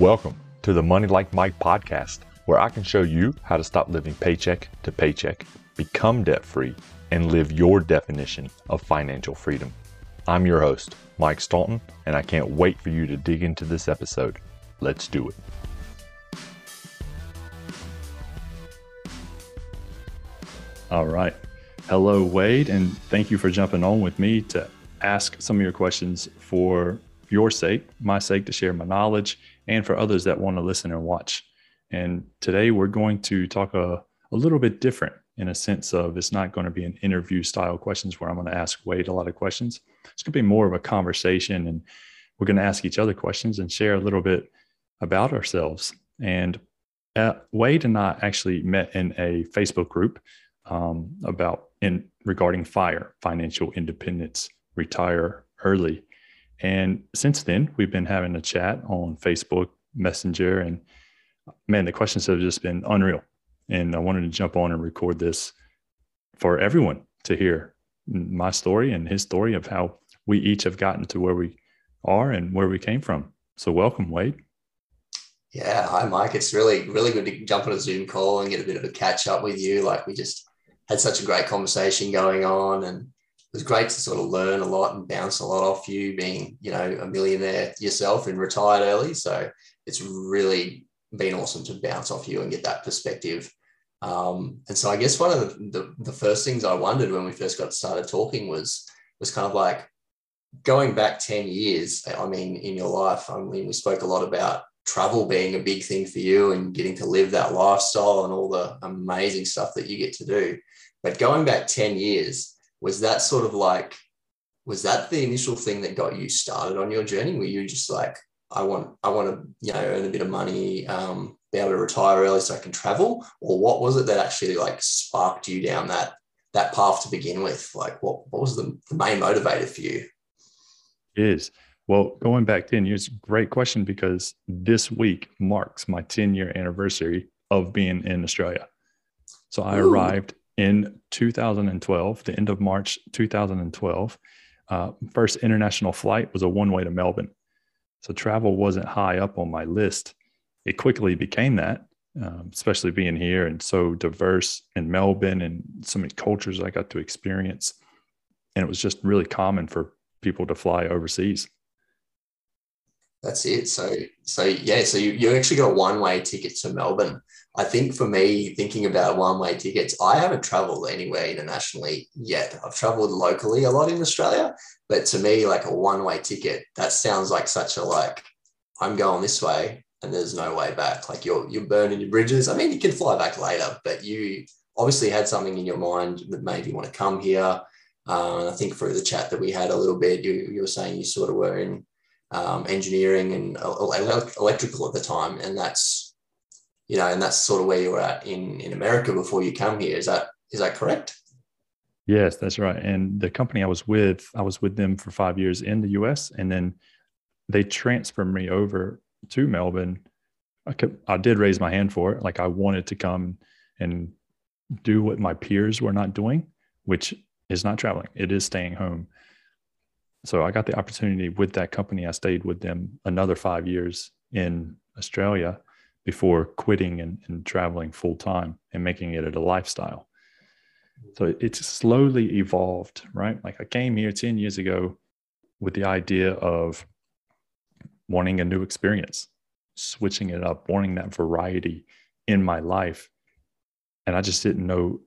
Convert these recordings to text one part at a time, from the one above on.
Welcome to the Money Like Mike podcast, where I can show you how to stop living paycheck to paycheck, become debt free, and live your definition of financial freedom. I'm your host, Mike Staunton, and I can't wait for you to dig into this episode. Let's do it. All right. Hello, Wade, and thank you for jumping on with me to ask some of your questions for your sake, my sake, to share my knowledge, and for others that want to listen and watch. And today we're going to talk a, a little bit different in a sense of it's not going to be an interview style questions where I'm going to ask Wade a lot of questions. It's going to be more of a conversation, and we're going to ask each other questions and share a little bit about ourselves. And uh, Wade and I actually met in a Facebook group um, about in regarding fire, financial independence, retire early. And since then, we've been having a chat on Facebook Messenger, and man, the questions have just been unreal. And I wanted to jump on and record this for everyone to hear my story and his story of how we each have gotten to where we are and where we came from. So, welcome, Wade. Yeah, hi, Mike. It's really, really good to jump on a Zoom call and get a bit of a catch up with you. Like we just had such a great conversation going on, and was great to sort of learn a lot and bounce a lot off you, being you know a millionaire yourself and retired early. So it's really been awesome to bounce off you and get that perspective. Um, and so I guess one of the, the, the first things I wondered when we first got started talking was was kind of like going back 10 years, I mean, in your life, I mean, we spoke a lot about travel being a big thing for you and getting to live that lifestyle and all the amazing stuff that you get to do. But going back 10 years, was that sort of like, was that the initial thing that got you started on your journey? Were you just like, I want, I want to, you know, earn a bit of money, um, be able to retire early so I can travel? Or what was it that actually like sparked you down that that path to begin with? Like what, what was the, the main motivator for you? Is. Well, going back 10 years, great question because this week marks my 10 year anniversary of being in Australia. So I Ooh. arrived in 2012, the end of March 2012. Uh, first international flight was a one way to Melbourne. So travel wasn't high up on my list. It quickly became that, um, especially being here and so diverse in Melbourne and so many cultures I got to experience. And it was just really common for people to fly overseas. That's it. So, so yeah, so you, you actually got a one way ticket to Melbourne. I think for me, thinking about one way tickets, I haven't traveled anywhere internationally yet. I've traveled locally a lot in Australia, but to me, like a one way ticket, that sounds like such a like, I'm going this way and there's no way back. Like you're you're burning your bridges. I mean, you can fly back later, but you obviously had something in your mind that made you want to come here. Um, I think through the chat that we had a little bit, you, you were saying you sort of were in um, engineering and electrical at the time, and that's you know, and that's sort of where you were at in in America before you come here. Is that is that correct? Yes, that's right. And the company I was with, I was with them for five years in the U.S. and then they transferred me over to Melbourne. I could, I did raise my hand for it. Like I wanted to come and do what my peers were not doing, which is not traveling. It is staying home so I got the opportunity with that company. I stayed with them another five years in Australia before quitting and, and traveling full time and making it a lifestyle. So it's slowly evolved, right? Like I came here 10 years ago with the idea of wanting a new experience, switching it up, wanting that variety in my life. And I just didn't know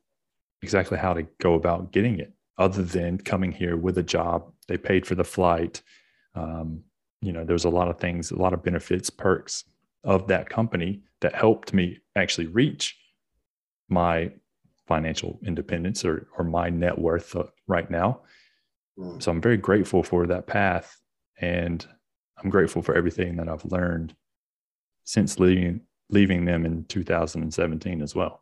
exactly how to go about getting it other than coming here with a job. They paid for the flight. Um, you know, there's a lot of things, a lot of benefits, perks of that company that helped me actually reach my financial independence or, or my net worth uh, right now. Mm. So I'm very grateful for that path. And I'm grateful for everything that I've learned since leaving leaving them in 2017 as well.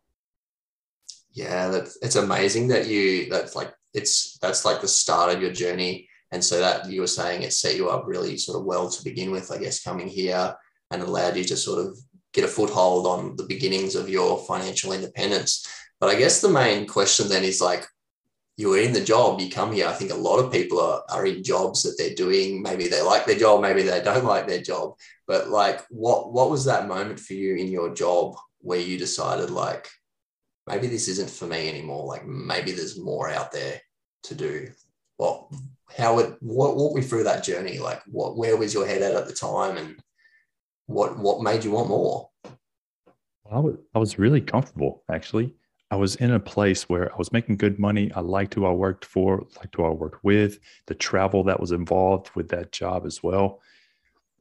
Yeah, that's it's amazing that you that's like it's that's like the start of your journey. And so that you were saying it set you up really sort of well to begin with, I guess, coming here and allowed you to sort of get a foothold on the beginnings of your financial independence. But I guess the main question then is like, you were in the job, you come here. I think a lot of people are, are in jobs that they're doing. Maybe they like their job, maybe they don't like their job. But like, what what was that moment for you in your job where you decided like, maybe this isn't for me anymore? Like maybe there's more out there to do. What how would what walk me through that journey? Like what where was your head at at the time and what what made you want more? I was, I was really comfortable actually. I was in a place where I was making good money. I liked who I worked for, liked who I worked with, the travel that was involved with that job as well.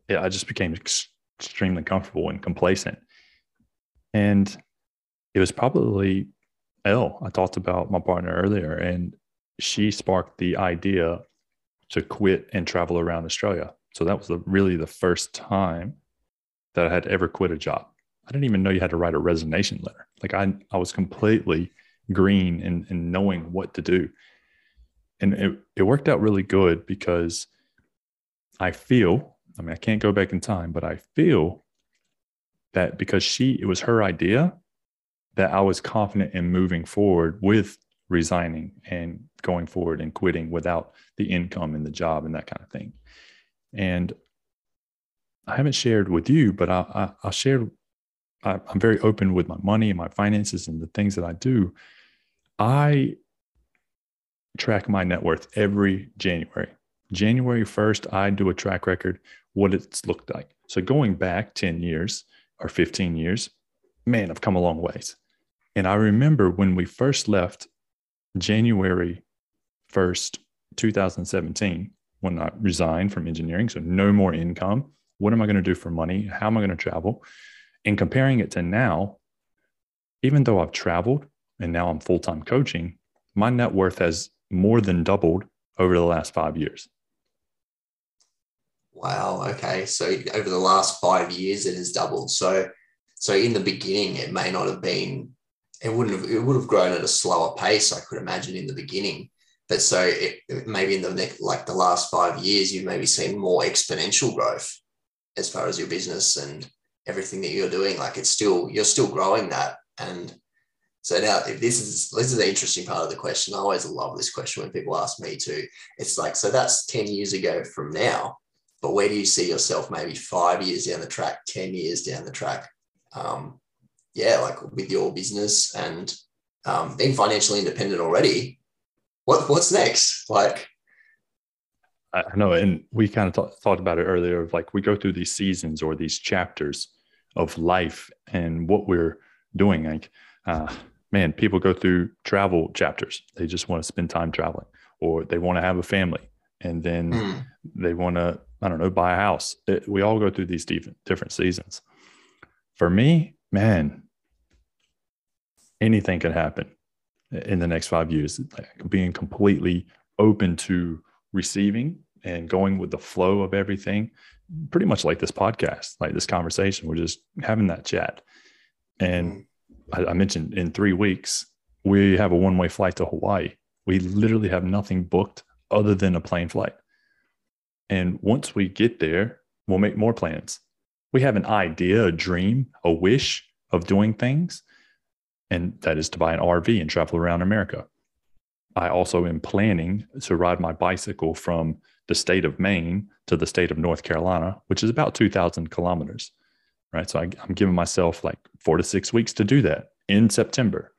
Yeah, I just became ex- extremely comfortable and complacent. And it was probably Elle. I talked about my partner earlier, and she sparked the idea to quit and travel around Australia. So that was the, really the first time that I had ever quit a job. I didn't even know you had to write a resignation letter. Like I, I was completely green in, in knowing what to do. And it, it worked out really good because I feel, I mean, I can't go back in time, but I feel that because she, it was her idea that I was confident in moving forward with resigning and going forward and quitting without the income and the job and that kind of thing. And I haven't shared with you, but I, I, I'll share. I, I'm very open with my money and my finances and the things that I do. I track my net worth every January. January 1st, I do a track record, what it's looked like. So going back 10 years or 15 years, man, I've come a long ways. And I remember when we first left January 1st, 2017, when I resigned from engineering. So no more income. What am I going to do for money? How am I going to travel? And comparing it to now, even though I've traveled and now I'm full time coaching, my net worth has more than doubled over the last five years. Wow. Okay. So over the last five years, it has doubled. So, so in the beginning, it may not have been. It wouldn't have. It would have grown at a slower pace. I could imagine in the beginning. But so it, maybe in the next, like the last five years, you've maybe seen more exponential growth as far as your business and everything that you're doing. Like it's still, you're still growing that. And so now if this is, this is the interesting part of the question. I always love this question when people ask me too. It's like, so that's 10 years ago from now, but where do you see yourself maybe five years down the track, 10 years down the track? Um, yeah, like with your business and um, being financially independent already, what, what's next? Like, I know, and we kind of th- thought about it earlier. Of like we go through these seasons or these chapters of life and what we're doing. Like, uh, man, people go through travel chapters. They just want to spend time traveling, or they want to have a family, and then mm. they want to, I don't know, buy a house. It, we all go through these different different seasons. For me, man, anything can happen in the next five years. Being completely open to receiving and going with the flow of everything, pretty much like this podcast, like this conversation. We're just having that chat. And mm-hmm. I, I mentioned in three weeks, we have a one way flight to Hawaii. We literally have nothing booked other than a plane flight. And once we get there, we'll make more plans. We have an idea, a dream, a wish of doing things. And that is to buy an RV and travel around America. I also am planning to ride my bicycle from the state of Maine to the state of North Carolina, which is about 2,000 kilometers. Right. So I, am giving myself like four to six weeks to do that in September.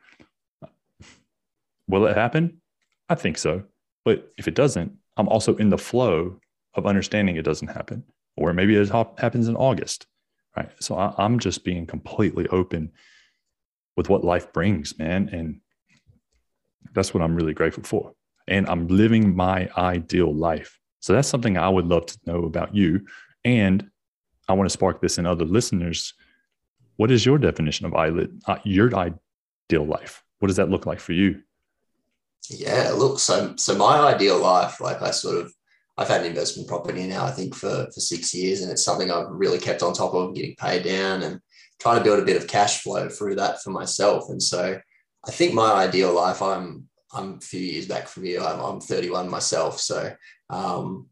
Will it happen? I think so. But if it doesn't, I'm also in the flow of understanding it doesn't happen, or maybe it happens in August. Right. So I, I'm just being completely open with what life brings, man. And that's what I'm really grateful for. And I'm living my ideal life. So that's something I would love to know about you. And I want to spark this in other listeners. What is your definition of eyelid, uh, your ideal life? What does that look like for you? Yeah, look, so so my ideal life, like I sort of I've had an investment property now, I think for for six years, and it's something I've really kept on top of, getting paid down and trying to build a bit of cash flow through that for myself. And so I think my ideal life, I'm I'm a few years back from you. I'm, I'm 31 myself. So um,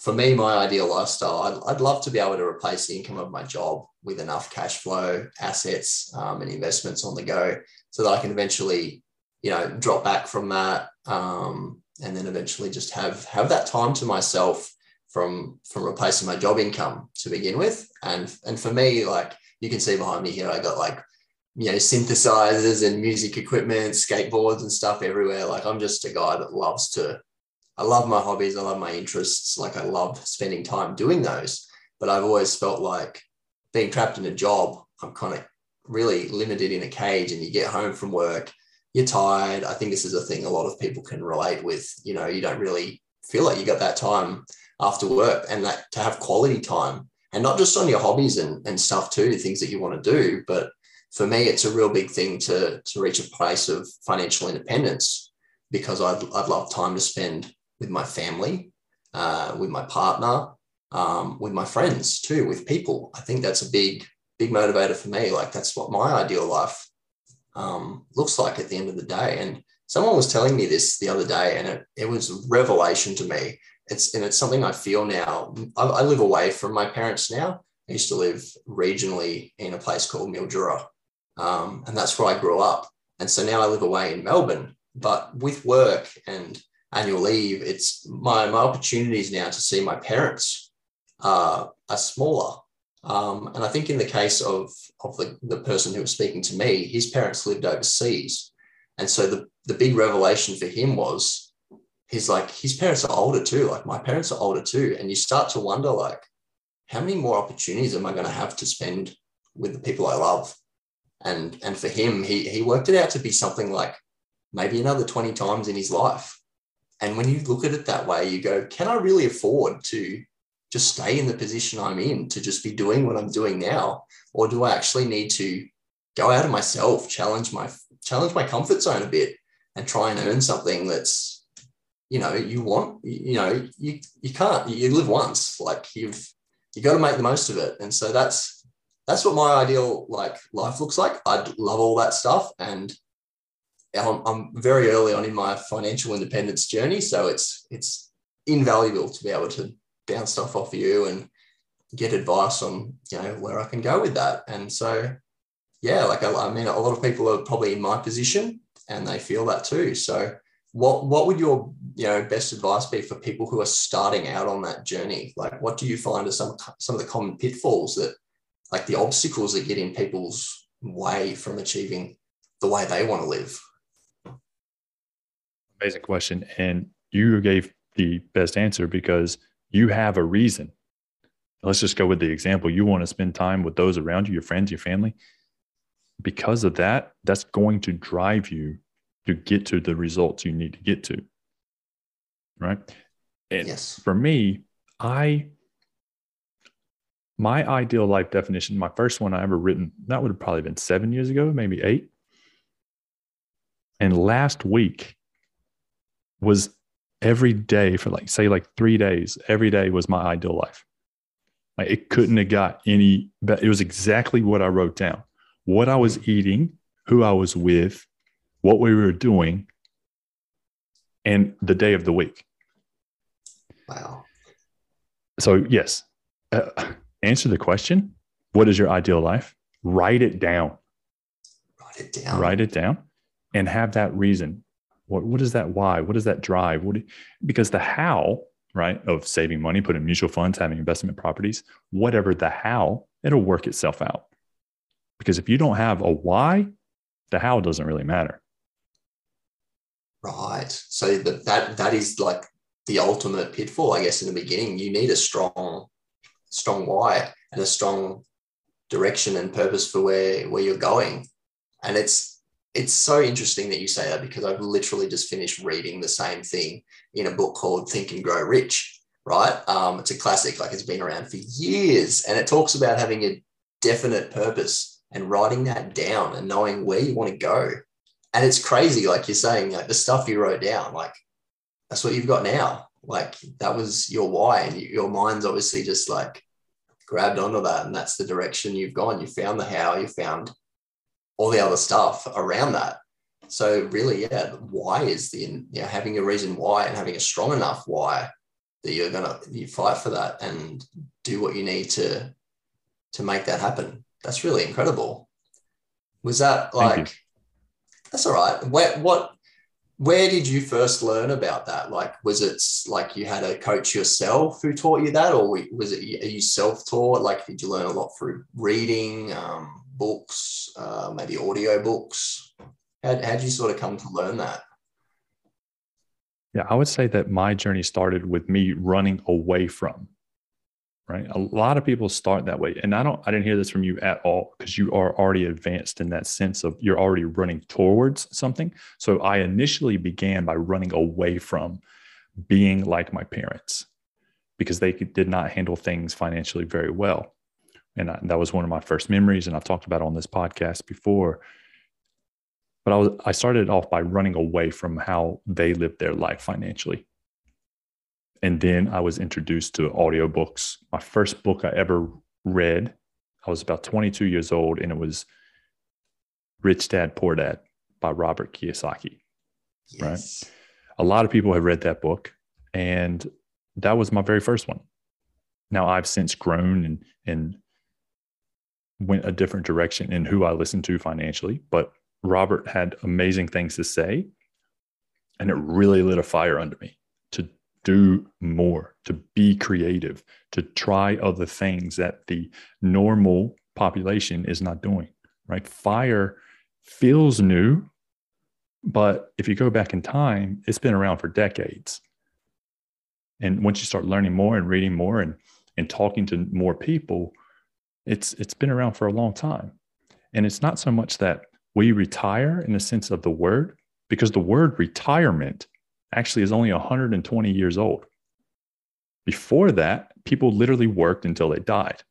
for me, my ideal lifestyle, I'd, I'd, love to be able to replace the income of my job with enough cash flow, assets, um, and investments on the go so that I can eventually you know, drop back from that, um, and then eventually just have have that time to myself from from replacing my job income to begin with. And and for me, like you can see behind me here, I got like you know synthesizers and music equipment, skateboards and stuff everywhere. Like I'm just a guy that loves to. I love my hobbies. I love my interests. Like I love spending time doing those. But I've always felt like being trapped in a job. I'm kind of really limited in a cage, and you get home from work, you're tired. I think this is a thing a lot of people can relate with. You know, you don't really feel like you got that time after work and that to have quality time and not just on your hobbies and, and stuff too, things that you want to do. But for me, it's a real big thing to, to reach a place of financial independence because I'd, I'd love time to spend with my family, uh, with my partner, um, with my friends too, with people. I think that's a big, big motivator for me. Like that's what my ideal life um, looks like at the end of the day. And someone was telling me this the other day, and it, it was a revelation to me it's and it's something I feel now. I, I, live away from my parents now. I used to live regionally in a place called Mildura, um, and that's where I grew up. And so now I live away in Melbourne. But with work and annual leave, it's my my opportunities now to see my parents uh, are smaller. Um, and I think in the case of of the, the person who was speaking to me, his parents lived overseas, and so the the big revelation for him was he's like his parents are older too. Like my parents are older too. And you start to wonder like how many more opportunities am i going to have to spend with the people i love? And and for him he he worked it out to be something like maybe another 20 times in his life. And when you look at it that way you go can i really afford to just stay in the position i'm in to just be doing what i'm doing now? Or do i actually need to go out of myself challenge my challenge my comfort zone a bit and try and earn something that's you know you want you know you you can't you live once like you've you got to make the most of it. And so that's that's what my ideal like life looks like. I'd love all that stuff. And I'm, I'm very early on in my financial independence journey. So it's it's invaluable to be able to bounce stuff off you and get advice on you know where i can go with that. And so yeah like I, I mean a lot of people are probably in my position and they feel that too. So what what would your you know best advice be for people who are starting out on that journey? Like what do you find are some some of the common pitfalls that like the obstacles that get in people's way from achieving the way they want to live? Amazing question and you gave the best answer because you have a reason. Let's just go with the example. You want to spend time with those around you your friends your family. Because of that that's going to drive you to get to the results you need to get to. Right. And yes. for me, I, my ideal life definition, my first one I ever written, that would have probably been seven years ago, maybe eight. And last week was every day for like, say, like three days, every day was my ideal life. Like it couldn't have got any, but it was exactly what I wrote down what I was eating, who I was with, what we were doing, and the day of the week. Wow. So, yes, uh, answer the question What is your ideal life? Write it down. Write it down. Write it down and have that reason. What, what is that why? What does that drive? What, because the how, right, of saving money, putting mutual funds, having investment properties, whatever the how, it'll work itself out. Because if you don't have a why, the how doesn't really matter. Right. So that that that is like the ultimate pitfall, I guess, in the beginning. You need a strong, strong why and a strong direction and purpose for where where you're going. And it's it's so interesting that you say that because I've literally just finished reading the same thing in a book called Think and Grow Rich. Right. Um, it's a classic, like it's been around for years, and it talks about having a definite purpose and writing that down and knowing where you want to go and it's crazy, like you're saying, like the stuff you wrote down, like that's what you've got now. Like that was your why, and your mind's obviously just like grabbed onto that, and that's the direction you've gone. You found the how, you found all the other stuff around that. So really, yeah, why is the you know having a reason why and having a strong enough why that you're gonna you fight for that and do what you need to to make that happen. That's really incredible. Was that like That's all right. Where, what, where did you first learn about that? Like, was it like you had a coach yourself who taught you that, or was it are you self-taught? Like, did you learn a lot through reading, um, books, uh, maybe audio books? How how did you sort of come to learn that? Yeah, I would say that my journey started with me running away from right? A lot of people start that way and i don't i didn't hear this from you at all because you are already advanced in that sense of you're already running towards something. So i initially began by running away from being like my parents because they did not handle things financially very well. And I, that was one of my first memories and i've talked about on this podcast before. But i was i started off by running away from how they lived their life financially and then I was introduced to audiobooks. My first book I ever read, I was about 22 years old, and it was Rich Dad Poor Dad by Robert Kiyosaki. Yes. Right. A lot of people have read that book, and that was my very first one. Now I've since grown and and went a different direction in who I listen to financially, but Robert had amazing things to say, and it really lit a fire under me do more, to be creative, to try other things that the normal population is not doing, right? Fire feels new, but if you go back in time, it's been around for decades. And once you start learning more and reading more and, and talking to more people, it's it's been around for a long time. And it's not so much that we retire in the sense of the word, because the word retirement actually is only 120 years old. Before that, people literally worked until they died.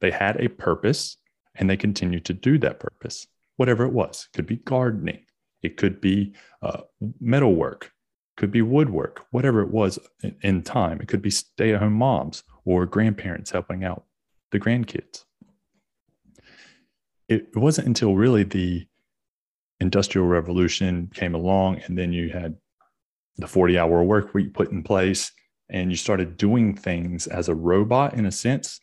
They had a purpose and they continued to do that purpose, whatever it was. It could be gardening, it could be uh, metalwork, could be woodwork, whatever it was in, in time. It could be stay at home moms or grandparents helping out the grandkids. It wasn't until really the industrial revolution came along and then you had the 40 hour work week put in place and you started doing things as a robot in a sense.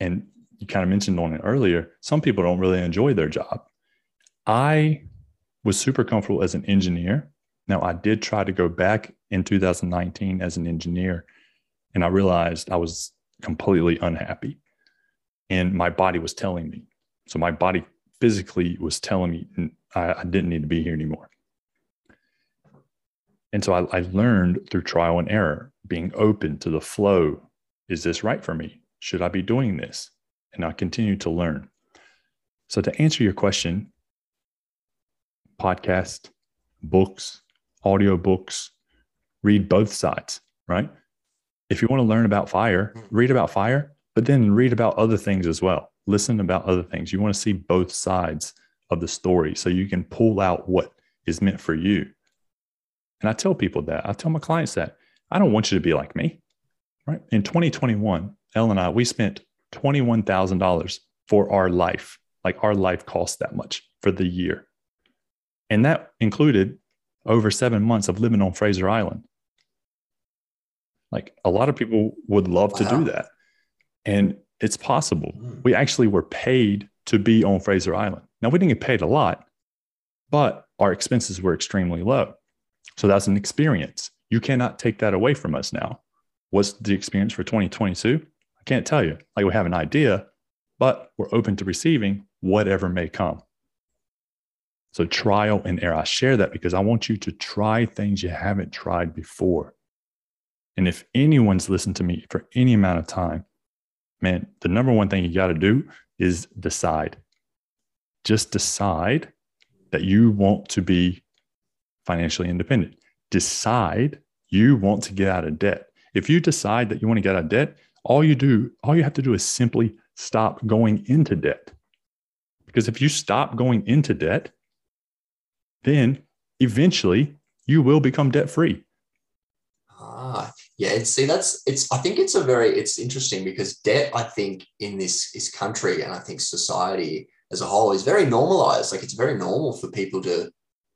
And you kind of mentioned on it earlier some people don't really enjoy their job. I was super comfortable as an engineer. Now i did try to go back in 2019 as an engineer and i realized i was completely unhappy. And my body was telling me. So my body physically was telling me I, I didn't need to be here anymore and so I, I learned through trial and error, being open to the flow. Is this right for me? Should I be doing this? And I continue to learn. So, to answer your question, podcast, books, audio books, read both sides, right? If you want to learn about fire, read about fire, but then read about other things as well. Listen about other things. You want to see both sides of the story so you can pull out what is meant for you. And I tell people that. I tell my clients that. I don't want you to be like me. Right. In 2021, Elle and I, we spent $21,000 for our life. Like our life cost that much for the year. And that included over seven months of living on Fraser Island. Like a lot of people would love wow. to do that. And it's possible. Mm. We actually were paid to be on Fraser Island. Now, we didn't get paid a lot, but our expenses were extremely low. So that's an experience. You cannot take that away from us now. What's the experience for 2022? I can't tell you. Like we have an idea, but we're open to receiving whatever may come. So trial and error. I share that because I want you to try things you haven't tried before. And if anyone's listened to me for any amount of time, man, the number one thing you got to do is decide. Just decide that you want to be financially independent. Decide you want to get out of debt. If you decide that you want to get out of debt, all you do, all you have to do is simply stop going into debt. Because if you stop going into debt, then eventually you will become debt free. Ah, yeah. See, that's it's. I think it's a very. It's interesting because debt. I think in this this country and I think society as a whole is very normalized. Like it's very normal for people to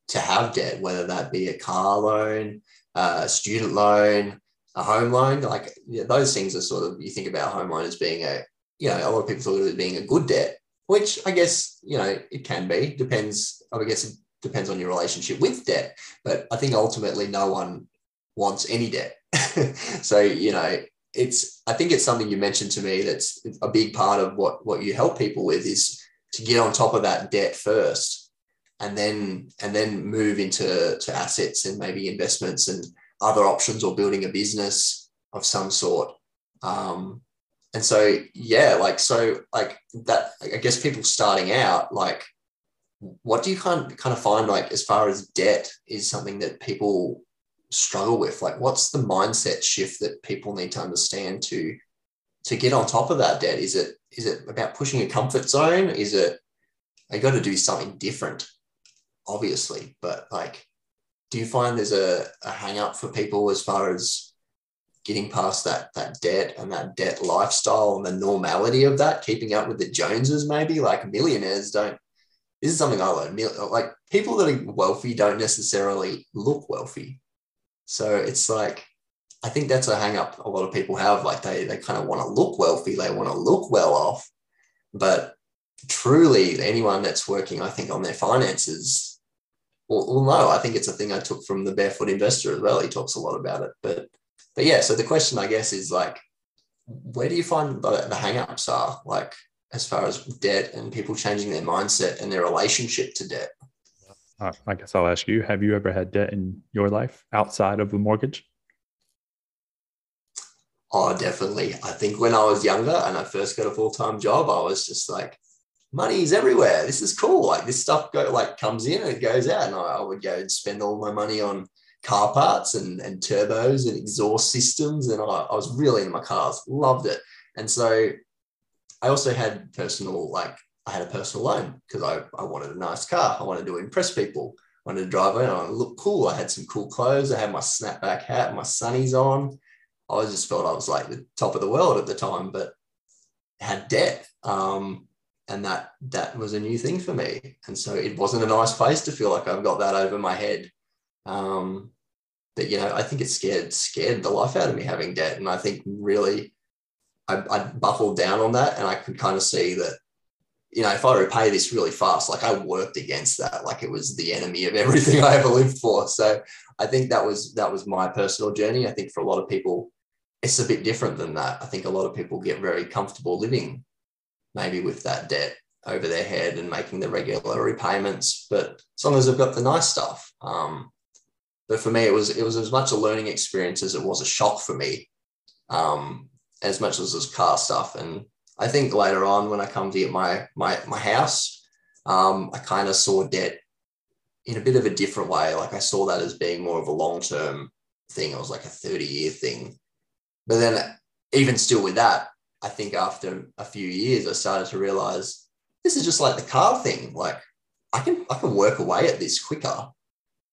to have debt, whether that be a car loan, a student loan, a home loan. Like yeah, those things are sort of you think about home loan as being a you know a lot of people thought of it being a good debt, which I guess you know it can be. Depends. I guess it depends on your relationship with debt. But I think ultimately no one wants any debt. so, you know, it's I think it's something you mentioned to me that's a big part of what what you help people with is to get on top of that debt first and then and then move into to assets and maybe investments and other options or building a business of some sort. Um, and so yeah like so like that i guess people starting out like what do you kind kind of find like as far as debt is something that people struggle with? Like what's the mindset shift that people need to understand to to get on top of that debt? Is it is it about pushing a comfort zone? Is it I got to do something different obviously but like do you find there's a, a hang up for people as far as getting past that that debt and that debt lifestyle and the normality of that keeping up with the joneses maybe like millionaires don't this is something i learned like people that are wealthy don't necessarily look wealthy so it's like, I think that's a hang up a lot of people have. Like they, they kind of want to look wealthy, they want to look well off. But truly, anyone that's working, I think, on their finances, well, well, no, I think it's a thing I took from the Barefoot Investor as well. He talks a lot about it. But, but yeah, so the question, I guess, is like, where do you find the, the hang ups are? Like, as far as debt and people changing their mindset and their relationship to debt? uh, I guess I'll ask you: Have you ever had debt in your life outside of a mortgage? Oh, definitely. I think when I was younger and I first got a full time job, I was just like, money's everywhere. This is cool. Like this stuff go like comes in and it goes out, and I, I would go and spend all my money on car parts and, and turbos and exhaust systems. And I, I was really into my cars, loved it. And so I also had personal like I had a personal loan because I, I wanted a nice car. I wanted to impress people. I wanted to drive in. I look cool. I had some cool clothes. I had my snapback hat, my sunnies on. I just felt I was like the top of the world at the time, but had debt. Um, and that that was a new thing for me. And so it wasn't a nice place to feel like I've got that over my head. Um, but you know, I think it scared scared the life out of me having debt. And I think really I, I buckled down on that and I could kind of see that you know, if I repay this really fast, like I worked against that, like it was the enemy of everything I ever lived for. So I think that was that was my personal journey. I think for a lot of people, it's a bit different than that. I think a lot of people get very comfortable living maybe with that debt over their head and making the regular repayments, but as long as they've got the nice stuff. Um, but for me, it was it was as much a learning experience as it was a shock for me, um, as much as this car stuff. And I think later on when I come to get my my my house, um, I kind of saw debt in a bit of a different way. Like I saw that as being more of a long term thing. It was like a 30 year thing. But then even still with that, I think after a few years, I started to realize this is just like the car thing. Like I can I can work away at this quicker.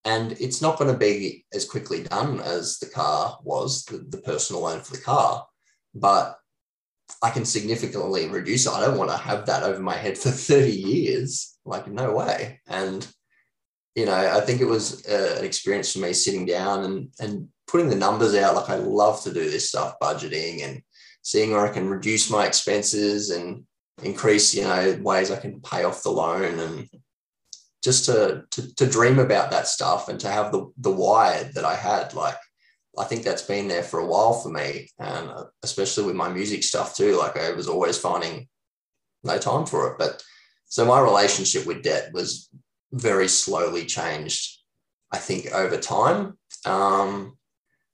And it's not going to be as quickly done as the car was, the, the personal loan for the car. But I can significantly reduce it. I don't want to have that over my head for 30 years. Like, no way. And, you know, I think it was uh, an experience for me sitting down and, and putting the numbers out. Like, I love to do this stuff, budgeting and seeing where I can reduce my expenses and increase, you know, ways I can pay off the loan and just to, to, to dream about that stuff and to have the, the why that I had. Like, I think that's been there for a while for me, and uh, especially with my music stuff too. Like I was always finding no time for it. But so my relationship with debt was very slowly changed, I think, over time. Um,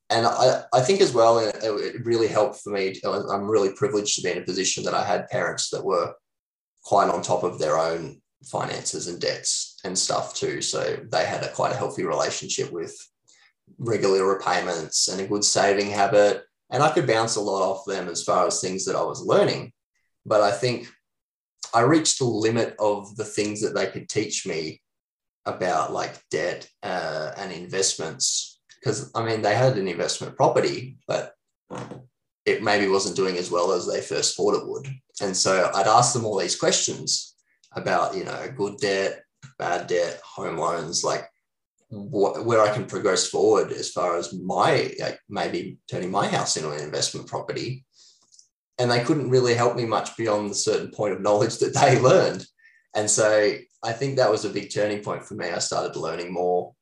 and I, I think as well, it, it really helped for me. I'm really privileged to be in a position that I had parents that were quite on top of their own finances and debts and stuff too. So they had a quite a healthy relationship with regular repayments and a good saving habit. And I could bounce a lot off them as far as things that I was learning. But I think I reached the limit of the things that they could teach me about like debt uh, and investments. Because I mean, they had an investment property, but it maybe wasn't doing as well as they first thought it would. And so I'd ask them all these questions about, you know, good debt, bad debt, home loans, like what, where I can progress forward as far as my like maybe turning my house into an investment property. And they couldn't really help me much beyond the certain point of knowledge that they learned. And so I think that was a big turning point for me. I started learning more,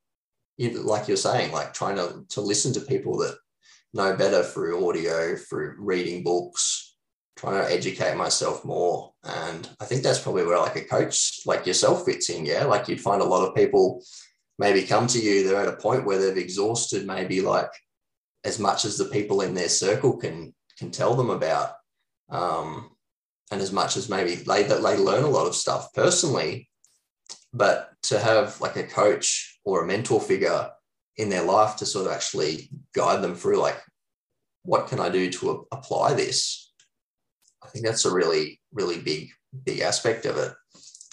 like you're saying, like trying to, to listen to people that know better through audio, through reading books, trying to educate myself more. And I think that's probably where like a coach like yourself fits in. Yeah. Like you'd find a lot of people maybe come to you, they're at a point where they've exhausted maybe like as much as the people in their circle can can tell them about. Um, and as much as maybe they that they learn a lot of stuff personally, but to have like a coach or a mentor figure in their life to sort of actually guide them through like what can I do to apply this? I think that's a really, really big, big aspect of it.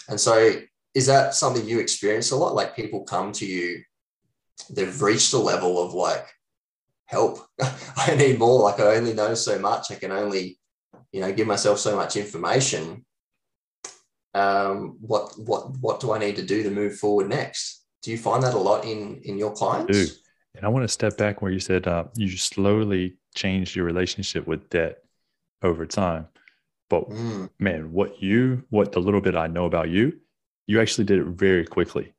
And so is that something you experience a lot? Like people come to you, they've reached a level of like, help, I need more. Like I only know so much. I can only, you know, give myself so much information. Um, what what what do I need to do to move forward next? Do you find that a lot in in your clients? do. And I want to step back where you said uh, you slowly changed your relationship with debt over time. But mm. man, what you, what the little bit I know about you, you actually did it very quickly,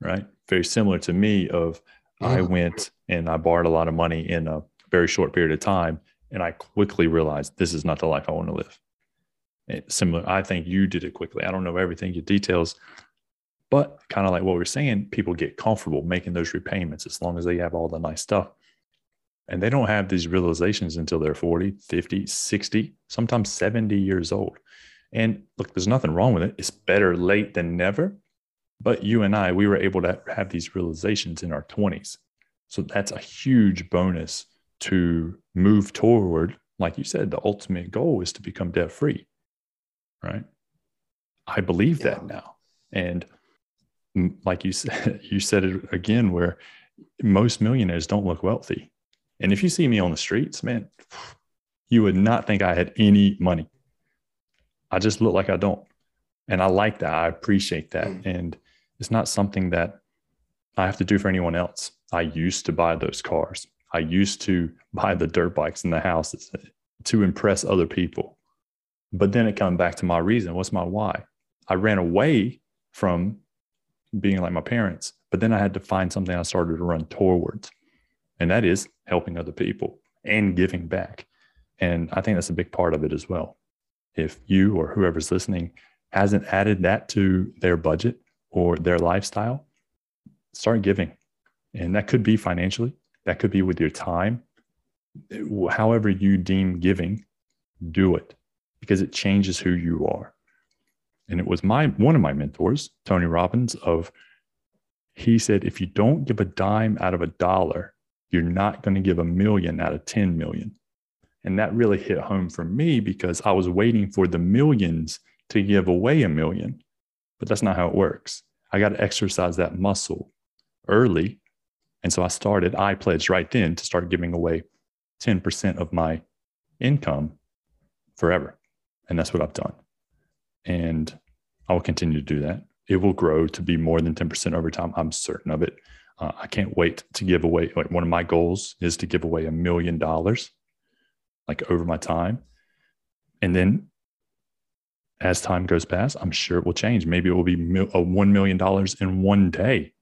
right? Very similar to me of yeah. I went and I borrowed a lot of money in a very short period of time. And I quickly realized this is not the life I want to live. It's similar, I think you did it quickly. I don't know everything, your details, but kind of like what we're saying, people get comfortable making those repayments as long as they have all the nice stuff. And they don't have these realizations until they're 40, 50, 60, sometimes 70 years old. And look, there's nothing wrong with it. It's better late than never. But you and I, we were able to have these realizations in our 20s. So that's a huge bonus to move toward. Like you said, the ultimate goal is to become debt free, right? I believe yeah. that now. And like you said, you said it again, where most millionaires don't look wealthy. And if you see me on the streets, man, you would not think I had any money. I just look like I don't. And I like that. I appreciate that. Mm. And it's not something that I have to do for anyone else. I used to buy those cars. I used to buy the dirt bikes in the houses to impress other people. But then it comes back to my reason. What's my why? I ran away from being like my parents, but then I had to find something I started to run towards. And that is helping other people and giving back. And I think that's a big part of it as well. If you or whoever's listening hasn't added that to their budget or their lifestyle, start giving. And that could be financially, that could be with your time. However, you deem giving, do it because it changes who you are. And it was my one of my mentors, Tony Robbins, of he said, if you don't give a dime out of a dollar, you're not going to give a million out of 10 million. And that really hit home for me because I was waiting for the millions to give away a million, but that's not how it works. I got to exercise that muscle early. And so I started, I pledged right then to start giving away 10% of my income forever. And that's what I've done. And I will continue to do that. It will grow to be more than 10% over time. I'm certain of it. Uh, I can't wait to give away. Like one of my goals is to give away a million dollars, like over my time. And then as time goes past, I'm sure it will change. Maybe it will be a $1 million in one day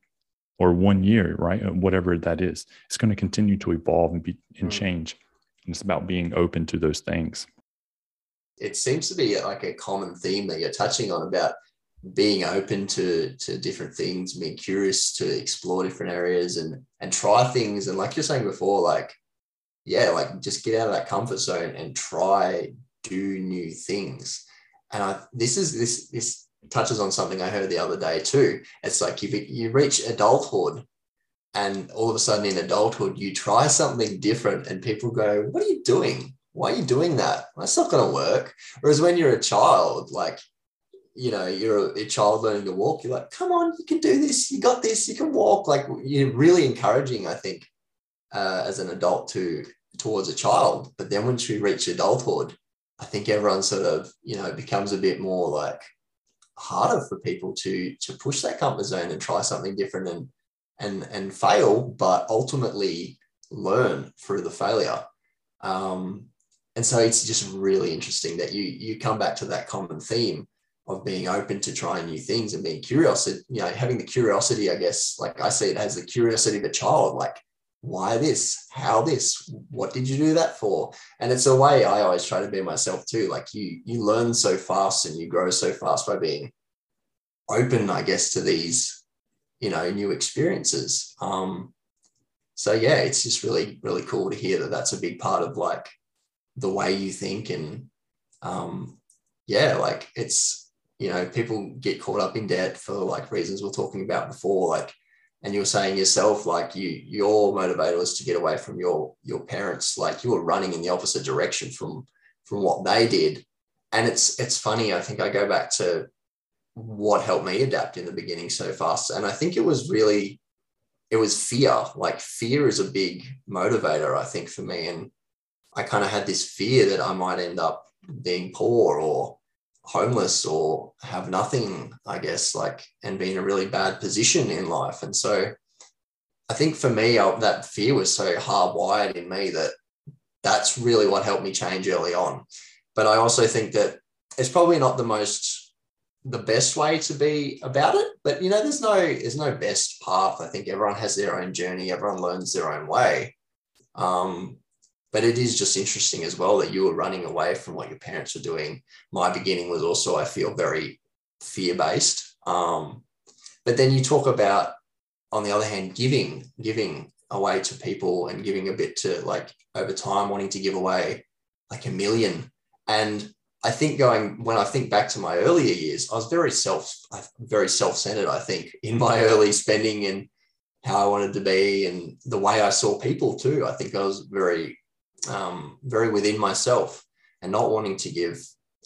or one year, right? Uh, whatever that is. It's going to continue to evolve and, be, and mm. change. And it's about being open to those things. It seems to be like a common theme that you're touching on about being open to, to different things, being curious to explore different areas and, and try things. And like you're saying before, like, yeah, like just get out of that comfort zone and try, do new things and I, this is this this touches on something I heard the other day too. It's like you you reach adulthood, and all of a sudden in adulthood you try something different, and people go, "What are you doing? Why are you doing that? That's not going to work." Whereas when you're a child, like you know, you're a, a, child learning to walk, you're like, "Come on, you can do this. You got this. You can walk." Like you're really encouraging, I think, uh, as an adult to towards a child. But then once you reach adulthood, I think everyone sort of, you know, becomes a bit more like harder for people to to push that comfort zone and try something different and and and fail, but ultimately learn through the failure. Um, and so it's just really interesting that you you come back to that common theme of being open to trying new things and being curious. You know, having the curiosity, I guess, like I see it as the curiosity of a child, like why this? How this? What did you do that for? And it's a way I always try to be myself too. Like you, you learn so fast and you grow so fast by being open, I guess, to these, you know, new experiences. Um, so yeah, it's just really, really cool to hear that that's a big part of like the way you think and um, yeah, like it's you know people get caught up in debt for like reasons we are talking about before, like and you were saying yourself like you your motivator was to get away from your your parents like you were running in the opposite direction from from what they did and it's it's funny i think i go back to what helped me adapt in the beginning so fast and i think it was really it was fear. Like fear is a big motivator, I think, for me. And I kind of had this fear that I might end up being poor or homeless or have nothing, I guess, like, and be in a really bad position in life. And so I think for me, I, that fear was so hardwired in me that that's really what helped me change early on. But I also think that it's probably not the most the best way to be about it but you know there's no there's no best path i think everyone has their own journey everyone learns their own way um, but it is just interesting as well that you were running away from what your parents were doing my beginning was also i feel very fear based um, but then you talk about on the other hand giving giving away to people and giving a bit to like over time wanting to give away like a million and I think going when I think back to my earlier years, I was very self, very self-centered. I think in my early spending and how I wanted to be and the way I saw people too. I think I was very, um, very within myself and not wanting to give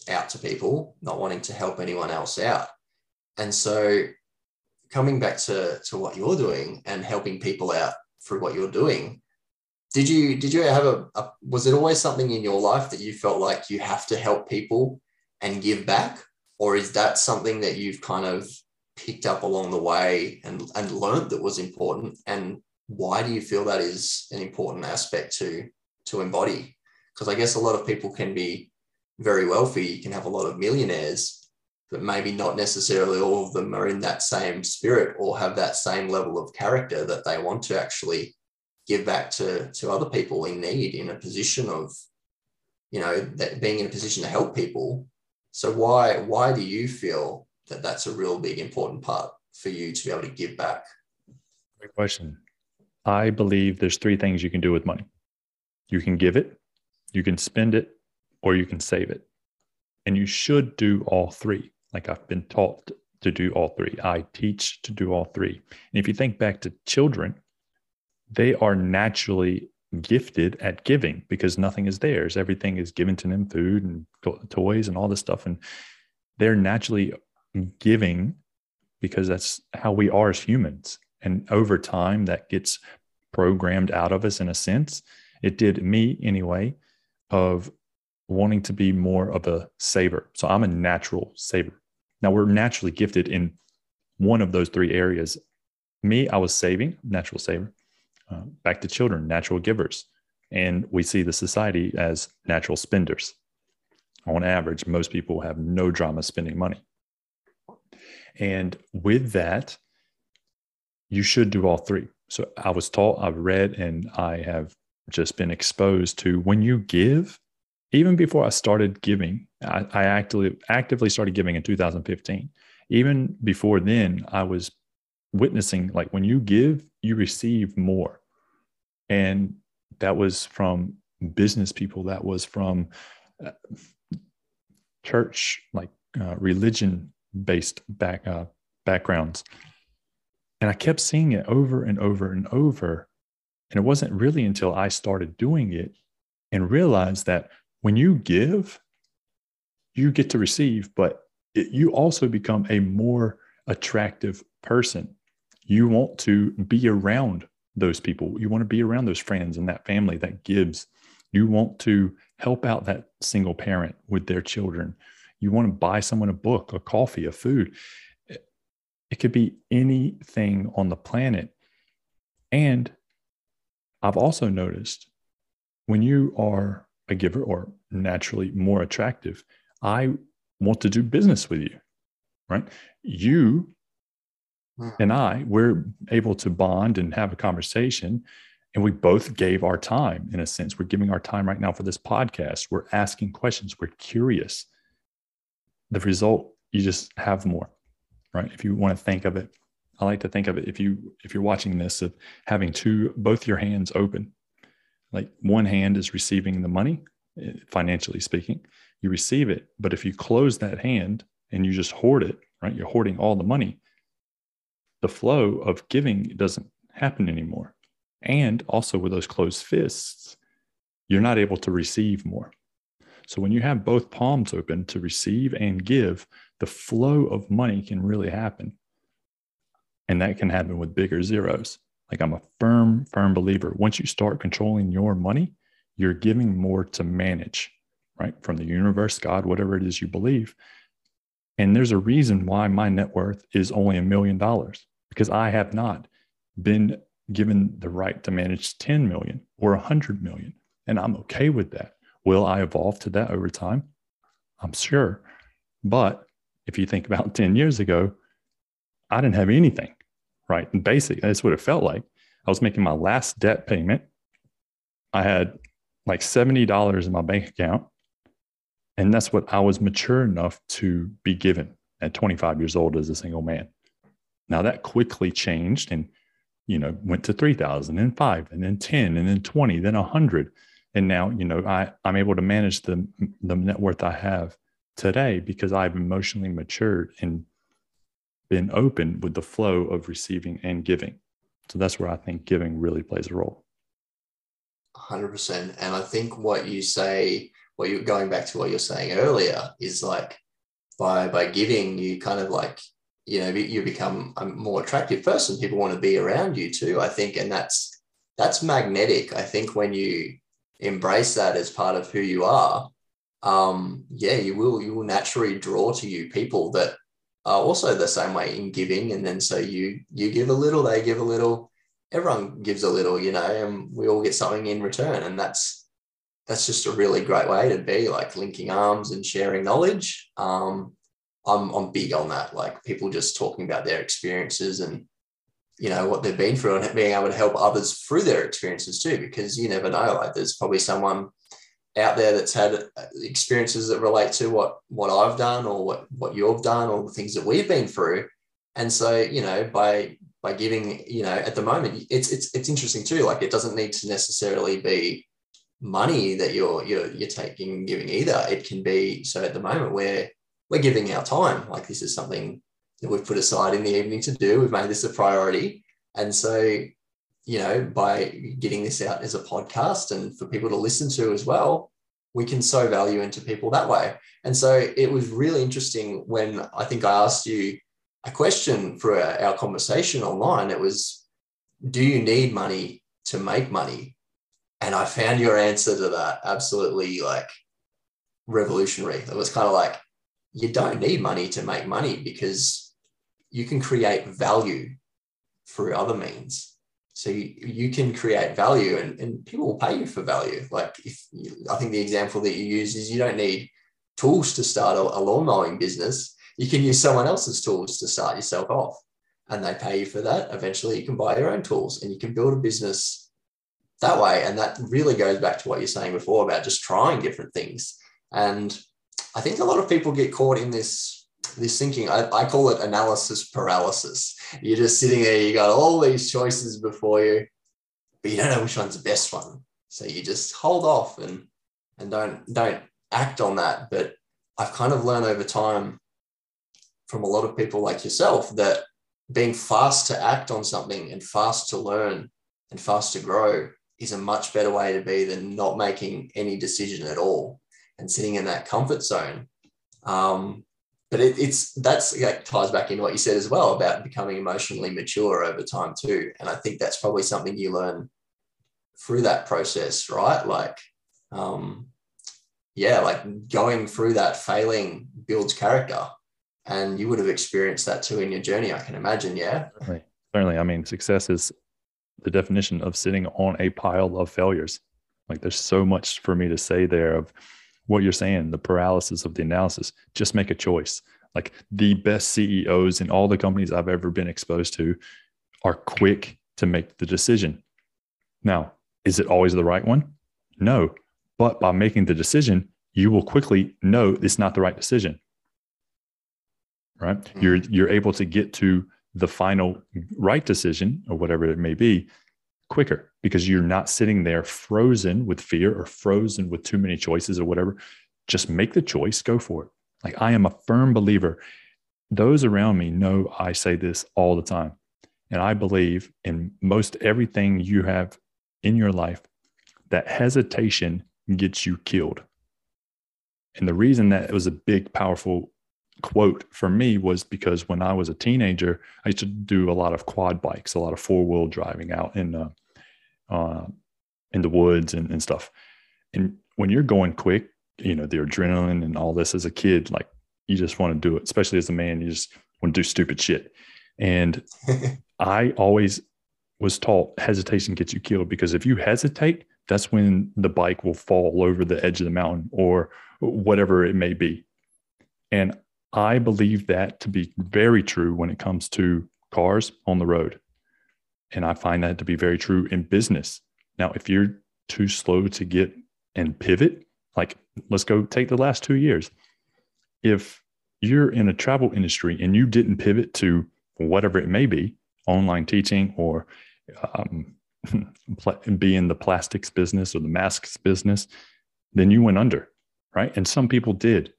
out to people, not wanting to help anyone else out. And so, coming back to to what you're doing and helping people out through what you're doing, did you did you have a, a, was it always something in your life that you felt like you have to help people and give back or is that something that you've kind of picked up along the way and and learned that was important and why do you feel that is an important aspect to to embody. Because i guess a lot of people can be very wealthy you can have a lot of millionaires but maybe not necessarily all of them are in that same spirit or have that same level of character that they want to actually give back to to other people in need in a position of you know that being in a position to help people. So why why do you feel that that's a real big important part for you to be able to give back? Great question. I believe there's three things you can do with money you can give it you can spend it or you can save it and you should do all three like i've been taught to do all three i teach to do all three and if you think back to children they are naturally gifted at giving because nothing is theirs. Everything is given to them food and toys and all this stuff. And they're naturally giving because that's how we are as humans. And over time, that gets programmed out of us in a sense. It did me anyway, of wanting to be more of a saver. So I'm a natural saver. Now we're naturally gifted in one of those three areas. Me, I was saving, natural saver. Uh, back to children, natural givers. And we see the society as natural spenders. On average, most people have no drama spending money. And with that, you should do all three. So I was taught, I've read, and I have just been exposed to when you give, even before I started giving, I, I actively actively started giving in 2015. Even before then, I was witnessing like when you give, you receive more. And that was from business people. That was from uh, church like uh, religion based back uh, backgrounds. And i kept seeing it over and over and over and it wasn't really until i started doing it and realized that when you give you get to receive but it, you also become a more attractive person you want to be around those people. You want to be around those friends and that family that gives. You want to help out that single parent with their children. You want to buy someone a book, a coffee, a food. It could be anything on the planet. And I've also noticed when you are a giver or naturally more attractive, I want to do business with you right? You Hmm. and I, we're able to bond and have a conversation. And we both gave our time in a sense. We're giving our time right now for this podcast. We're asking questions. We're curious. The result, you just have more, right? If you want to think of it, I like to think of it if you if you're watching this of having two both your hands open. Like one hand is receiving the money, eh, financially speaking. You receive it, but if you close that hand and you just hoard it, right? You're hoarding all the money the flow of giving doesn't happen anymore. And also with those closed fists, you're not able to receive more. So when you have both palms open to receive and give, the flow of money can really happen. And that can happen with bigger zeros. Like I'm a firm, firm believer. Once you start controlling your money, you're giving more to manage, right? From the universe, God, whatever it is you believe. And there's a reason why my net worth is only a million dollars because I have not been given the right to manage 10 million or 100 million. And I'm okay with that. Will I evolve to that over time? I'm sure. But if you think about 10 years ago, I didn't have anything, right? Basically, that's what it felt like. I was making my last debt payment. I had like $70 in my bank account. And that's what I was mature enough to be given at 25 years old as a single man. Now that quickly changed and you know went to 3000 and 5 and then 10 and then 20 then 100 and now you know I I'm able to manage the the net worth I have today because I've emotionally matured and been open with the flow of receiving and giving. So that's where I think giving really plays a role. 100% and I think what you say what you're going back to what you're saying earlier is like by by giving you kind of like you know you become a more attractive person people want to be around you too i think and that's that's magnetic i think when you embrace that as part of who you are um yeah you will you will naturally draw to you people that are also the same way in giving and then so you you give a little they give a little everyone gives a little you know and we all get something in return and that's that's just a really great way to be like linking arms and sharing knowledge um I'm I'm big on that. Like people just talking about their experiences and you know what they've been through and being able to help others through their experiences too, because you never know. Like there's probably someone out there that's had uh, experiences that relate to what what I've done or what what you've done or the things that we've been through. And so, you know, by by giving, you know, at the moment, it's it's it's interesting too. Like it doesn't need to necessarily be money that you're you're you're taking and giving either. It can be so at the moment where we're giving our time. Like this is something that we've put aside in the evening to do. We've made this a priority. And so, you know, by getting this out as a podcast and for people to listen to as well, we can sow value into people that way. And so it was really interesting when I think I asked you a question for our conversation online. It was, do you need money to make money? And I found your answer to that absolutely like revolutionary. It was kind of like, you don't need money to make money because you can create value through other means. So you, you can create value and, and people will pay you for value. Like if you, I think the example that you use is you don't need tools to start a, a lawn mowing business. You can use someone else's tools to start yourself off and they pay you for that. Eventually you can buy your own tools and you can build a business that way. And that really goes back to what you're saying before about just trying different things. And I think a lot of people get caught in this this thinking. I, I call it analysis paralysis. You're just sitting there, you got all these choices before you, but you don't know which one's the best one. So you just hold off and and don't don't act on that. But I've kind of learned over time from a lot of people like yourself that being fast to act on something and fast to learn and fast to grow is a much better way to be than not making any decision at all and sitting in that comfort zone. Um, but it, it's that's that ties back into what you said as well about becoming emotionally mature over time too. And I think that's probably something you learn through that process, right? Like, um, yeah, like going through that failing builds character, and you would have experienced that too in your journey. I can imagine. Yeah, certainly. certainly. I mean, success is the definition of sitting on a pile of failures. Like, there's so much for me to say there of what you're saying, the paralysis of the analysis. Just make a choice. Like the best CEOs in all the companies I've ever been exposed to are quick to make the decision. Now, is it always the right one? No. But by making the decision, you will quickly know it's not the right decision. Right? Mm-hmm. You're you're able to get to the final right decision or whatever it may be quicker because you're not sitting there frozen with fear or frozen with too many choices or whatever. Just make the choice, go for it. Like I am a firm believer. Those around me know I say this all the time. And I believe in most everything you have in your life that hesitation gets you killed. And the reason that it was a big, powerful quote for me was because when I was a teenager, I used to do a lot of quad bikes, a lot of four wheel driving out in uh, uh, in the woods and, and stuff. And when you're going quick, you know the adrenaline and all this as a kid, like you just want to do it. Especially as a man, you just want to do stupid shit. And I always was taught hesitation gets you killed because if you hesitate, that's when the bike will fall over the edge of the mountain or whatever it may be. And I believe that to be very true when it comes to cars on the road. And I find that to be very true in business. Now, if you're too slow to get and pivot, like let's go take the last two years. If you're in a travel industry and you didn't pivot to whatever it may be, online teaching or um, be in the plastics business or the masks business, then you went under, right? And some people did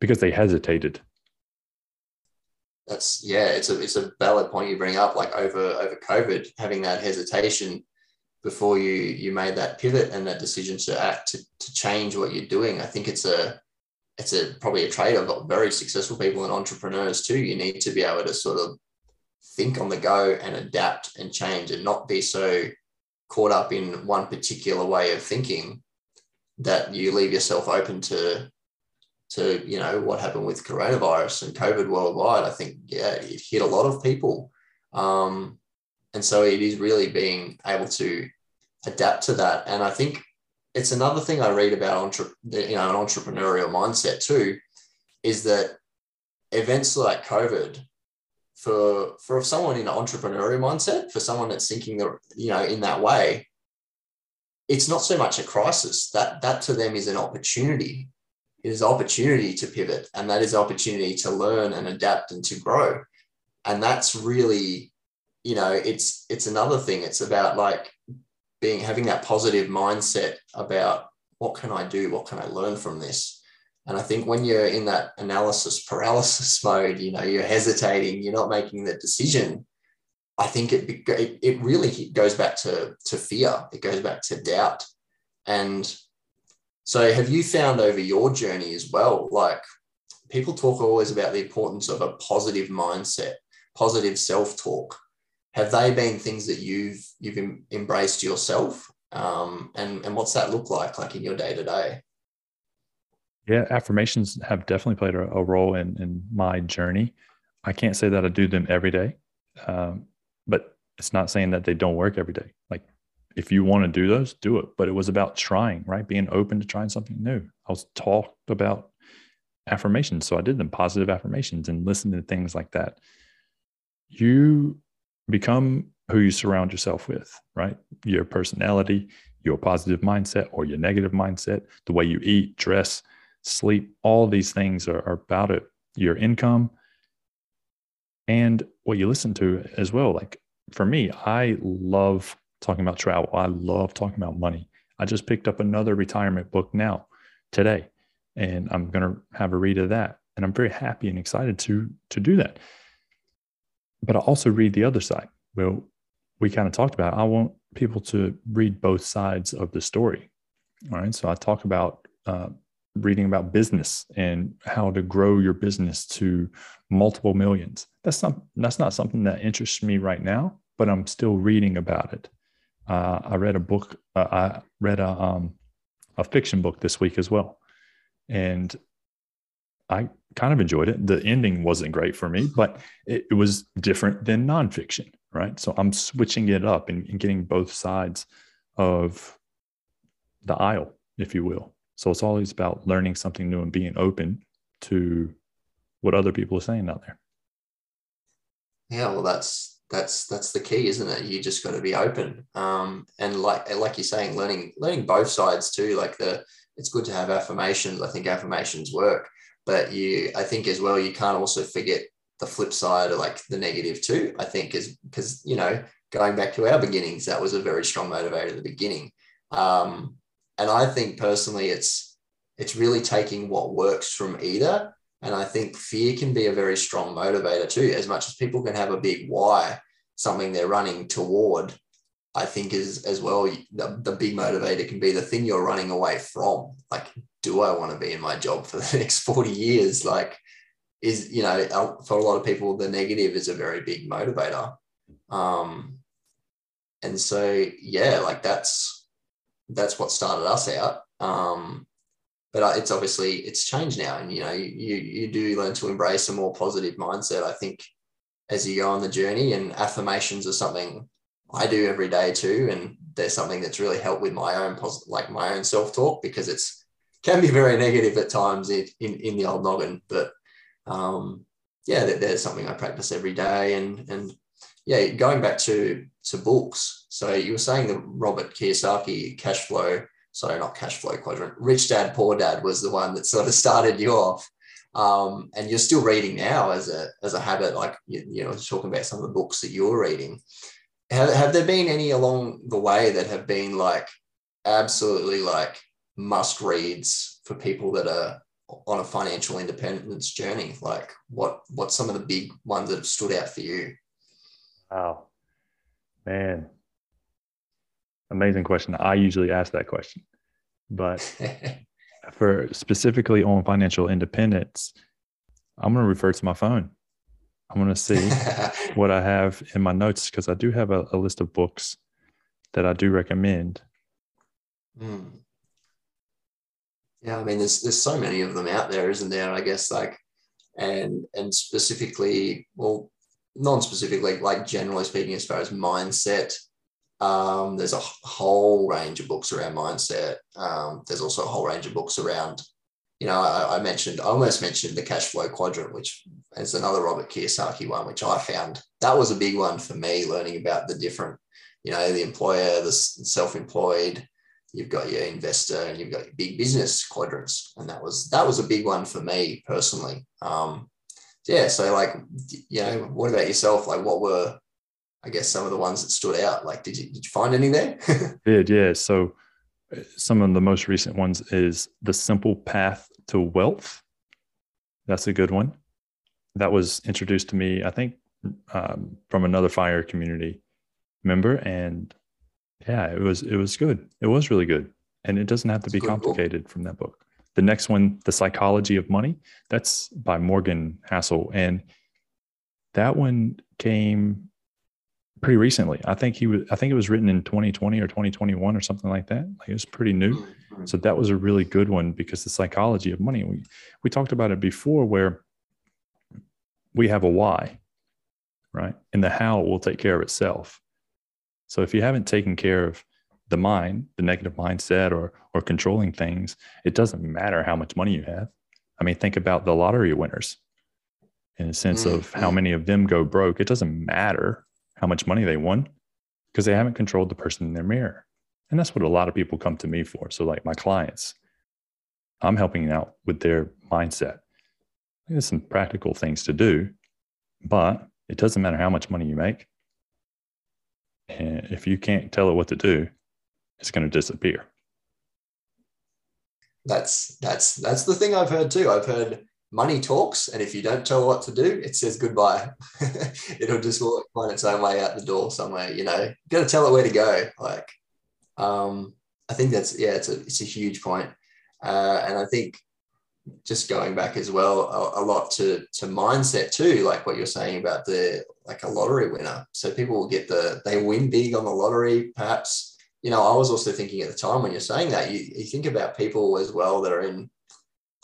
because they hesitated. That's yeah, it's a it's a valid point you bring up. Like over over COVID, having that hesitation before you you made that pivot and that decision to act to, to change what you're doing. I think it's a it's a probably a trait of very successful people and entrepreneurs too. You need to be able to sort of think on the go and adapt and change and not be so caught up in one particular way of thinking that you leave yourself open to to you know what happened with coronavirus and covid worldwide i think yeah it hit a lot of people um, and so it is really being able to adapt to that and i think it's another thing i read about entre- you know an entrepreneurial mindset too is that events like covid for for someone in an entrepreneurial mindset, for someone that's thinking the you know in that way, it's not so much a crisis. That that to them is an opportunity. It is opportunity to pivot, and that is opportunity to learn and adapt and to grow. And that's really, you know, it's it's another thing. It's about like being having that positive mindset about what can I do? What can I learn from this? And I think when you're in that analysis paralysis mode, you know, you're hesitating, you're not making the decision. I think it, it, it really goes back to, to fear. It goes back to doubt. And so have you found over your journey as well, like people talk always about the importance of a positive mindset, positive self-talk. Have they been things that you've, you've embraced yourself? Um, and, and what's that look like, like in your day to day? Yeah, affirmations have definitely played a, a, role in in my journey. I can't say that I do them every day, um, but it's not saying that they don't work every day. Like if you want to do those, do it. But it was about trying, right? Being open to trying something new. I was taught about affirmations, so I did them positive affirmations and listen to things like that. You become who you surround yourself with, right? Your personality, your positive mindset, or your negative mindset, the way you eat, dress sleep, all these things are, are about it. Your income and what you listen to as well. Like for me, I love talking about travel. I love talking about money. I just picked up another retirement book now today, and I'm going to have a read of that. And I'm very happy and excited to to do that. But I also read the other side. Well, we kind of talked about. I want people to read both sides of the story. All right. So I talk about uh, reading about business and how to grow your business to multiple millions. That's not that's not something that interests me right now, but I'm still reading about it. Uh, I read a book. Uh, I read a um, a fiction book this week as well, and I kind of enjoyed it. The ending wasn't great for me, but it, it was different than nonfiction, right? So I'm switching it up and, and getting both sides of the aisle, if you will. So it's always about learning something new and being open to what other people are saying out there. Yeah, well, that's that's that's the key, isn't it? You just got to be open, um, and like like you're saying, learning learning both sides too. Like the it's good to have affirmations. I think affirmations work, but you I think as well you can't also forget the flip side of like the negative too. I think is because you know going back to our beginnings, that was a very strong motivator at the beginning. Um, and I think personally, it's it's really taking what works from either. And I think fear can be a very strong motivator too. As much as people can have a big why, something they're running toward, I think is as well the, the big motivator can be the thing you're running away from. Like, do I want to be in my job for the next 40 years? Like, is you know for a lot of people the negative is a very big motivator um and so yeah like that's that's what started us out um but it's obviously it's changed now and you know you you do learn to embrace a more positive mindset i think as you go on the journey and affirmations are something i do every day too and there's something that's really helped with my own positive like my own self-talk because it's can be very negative at times in, in, in the old noggin but um, yeah, that, there's something I practice every day. And and yeah, going back to to books. So you were saying the Robert Kiyosaki cash flow, sorry, not cash flow quadrant. Rich Dad Poor Dad was the one that sort of started you off. Um, and you're still reading now as a as a habit, like you, you know, talking about some of the books that you're reading. Have, have there been any along the way that have been like absolutely like must reads for people that are on a financial independence journey? Like what what's some of the big ones that have stood out for you? Wow. Man. Amazing question. I usually ask that question. But for specifically on financial independence, I'm going to refer to my phone. I'm going to see what I have in my notes because I do have a, a, list of books that I do recommend. Mm. Yeah, I mean, there's there's so many of them out there, isn't there? I guess like, and and specifically, well, non-specifically, like generally speaking, as far as mindset, um, there's a whole range of books around mindset. Um, there's also a whole range of books around, you know, I, I, mentioned, I almost mentioned the cash flow quadrant, which is another Robert Kiyosaki one, which I found that was a big one for me, learning about the different, you know, the employer, the self-employed, you've got your investor and you've got your big business quadrants and that was that was a big one for me personally. Um yeah so like you know what about yourself? Like what were i guess some of the ones that stood out. Like did you did you find any there? Did yeah. So uh, some of the most recent ones is the simple path to wealth. That's a good one. That was introduced to me i think um, from another fire community member and yeah, it was it was good. It was really good, and it doesn't have to be complicated from that book. The next one, The Psychology of Money, that's by Morgan Housel, and that one came pretty recently. I think he was I think it was written in 2020 or 2021 or something like that. Like it was pretty new. Mm-hmm. So that was a really good one because the psychology of money. We we talked about it before where we have a why, right? And the how will take care of itself. So if you haven't taken care of the mind, the negative mindset or or controlling things, it doesn't matter how much money you have. I mean, think about the lottery winners in a sense mm-hmm. of how many of them go broke. It doesn't matter how much money they won because they haven't controlled the person in their mirror. And that's what a lot of people come to me for. So, like my clients, I'm helping out with their mindset. There's some practical things to do, but it doesn't matter how much money you make. And if you can't tell it what to do, it's going to disappear. That's that's that's the thing I've heard too. I've heard money talks, and if you don't tell what to do, it says goodbye. It'll just find its own way out the door somewhere. You know, you got to tell it where to go. Like, um, I think that's yeah, it's a it's a huge point. Uh, and I think just going back as well a, a, lot to to mindset too like what you're saying about the like a lottery winner so people will get the they win big on the lottery perhaps you know i was also thinking at the time when you're saying that you, you think about people as well that are in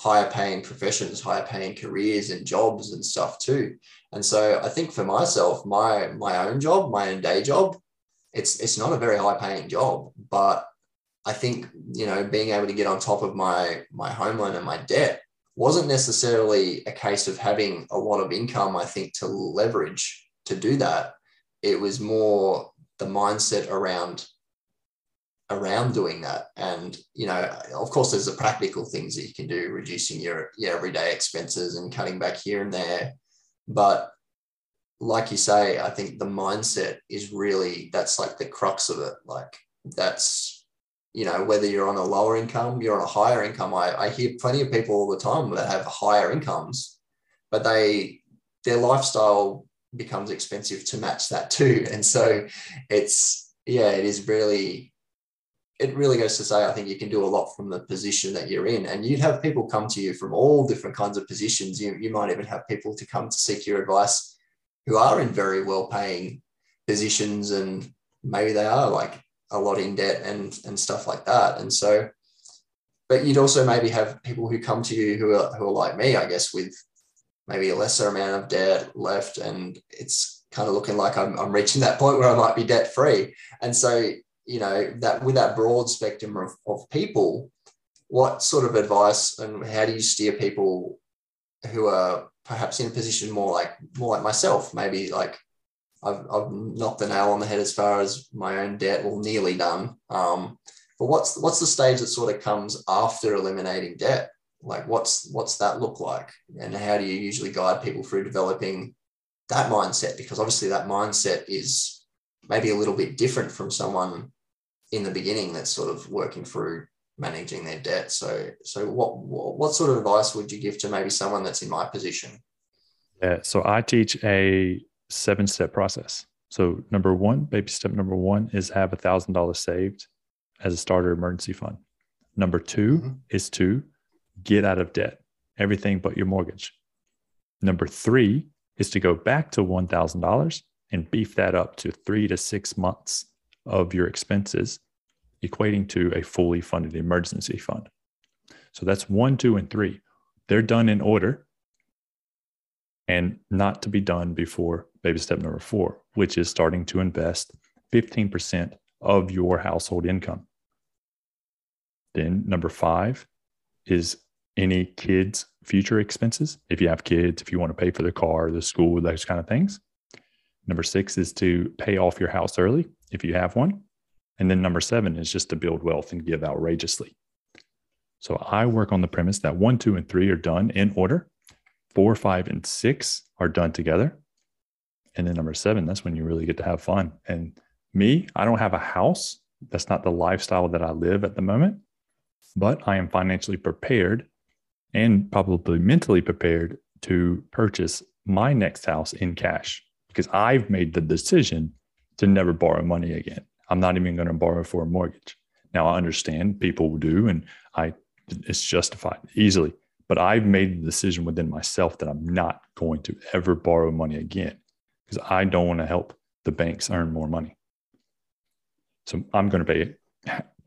higher paying professions higher paying careers and jobs and stuff too and so i think for myself my my own job my own day job it's it's not a very high paying job but I think you know being able to get on top of my my home loan and my debt wasn't necessarily a case of having a lot of income, I think, to leverage to do that. It was more the mindset around around doing that. And, you know, of course, there's the practical things that you can do, reducing your, your everyday expenses and cutting back here and there. But like you say, I think the mindset is really that's like the crux of it. Like that's, you know, whether you're on a lower income, you're on a higher income. I, I hear plenty of people all the time that have higher incomes, but they their lifestyle becomes expensive to match that too. And so it's yeah, it is really it really goes to say I think you can do a lot from the position that you're in. And you'd have people come to you from all different kinds of positions. You, you might even have people to come to seek your advice who are in very well paying positions and maybe they are like a lot in debt and and stuff like that and so but you'd also maybe have people who come to you who are who are like me i guess with maybe a lesser amount of debt left and it's kind of looking like i'm, I'm reaching that point where i might be debt free and so you know that with that broad spectrum of, of people what sort of advice and how do you steer people who are perhaps in a position more like more like myself, maybe like I've, I've knocked the nail on the head as far as my own debt, or nearly done. Um, but what's what's the stage that sort of comes after eliminating debt? Like what's what's that look like, and how do you usually guide people through developing that mindset? Because obviously that mindset is maybe a little bit different from someone in the beginning that's sort of working through managing their debt. So, so what what sort of advice would you give to maybe someone that's in my position? Yeah, so I teach a seven step process. So, number one, baby step number one is have a thousand dollars saved as a starter emergency fund. Number 2 mm-hmm. is to get out of debt, everything but your mortgage. Number three is to go back to one thousand dollars and beef that up to three to six months of your expenses equating to a fully funded emergency fund. So that's one, two, and three. They're done in order and not to be done before baby step number four, which is starting to invest 15% of your household income. Then number five is any kids' future expenses. If you have kids, if you want to pay for the car, the school, those kind of things. Number six is to pay off your house early if you have one. And then number seven is just to build wealth and give outrageously. So I work on the premise that one, two, and three are done in order. Four, five, and six are done together. And then number seven, that's when you really get to have fun. And me, I don't have a house. That's not the lifestyle that I live at the moment, but I am financially prepared and probably mentally prepared to purchase my next house in cash because I've made the decision to never borrow money again. I'm not even going to borrow for a mortgage. Now I understand people do, and I it's justified easily. But I've made the decision within myself that I'm not going to ever borrow money again because I don't want to help the banks earn more money. So I'm going to pay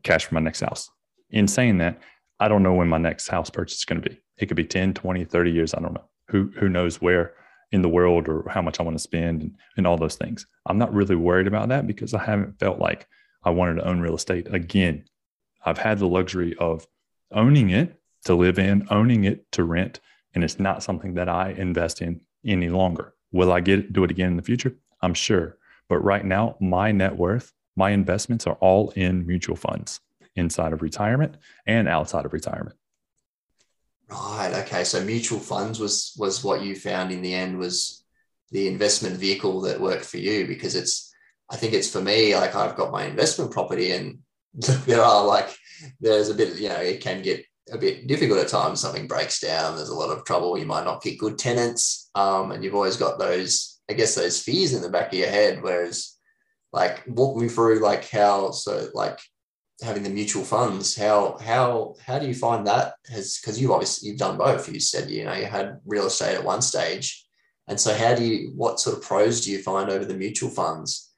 cash for my next house. In saying that, I don't know when my next house purchase is going to be. It could be 10, 20, 30 years. I don't know. Who who knows where in the world or how much I want to spend and, and all those things. I'm not really worried about that because I haven't felt like I wanted to own real estate. Again, I've had the luxury of owning it to live in, owning it to rent, and it's not something that I invest in any longer. Will I get do it again in the future? I'm sure. But right now, my net worth, my investments are all in mutual funds inside of retirement and outside of retirement. Right. Okay. So mutual funds was was what you found in the end was the investment vehicle that worked for you because it's I think it's for me like I've got my investment property and there are like there's a bit you know it can get a bit difficult at times something breaks down there's a lot of trouble you might not get good tenants um, and you've always got those I guess those fears in the back of your head whereas like walk me through like how so like having the mutual funds how how how do you find that has because you've obviously you've done both you said you know you had real estate at one stage. And so how do you what sort of pros do you find over the mutual funds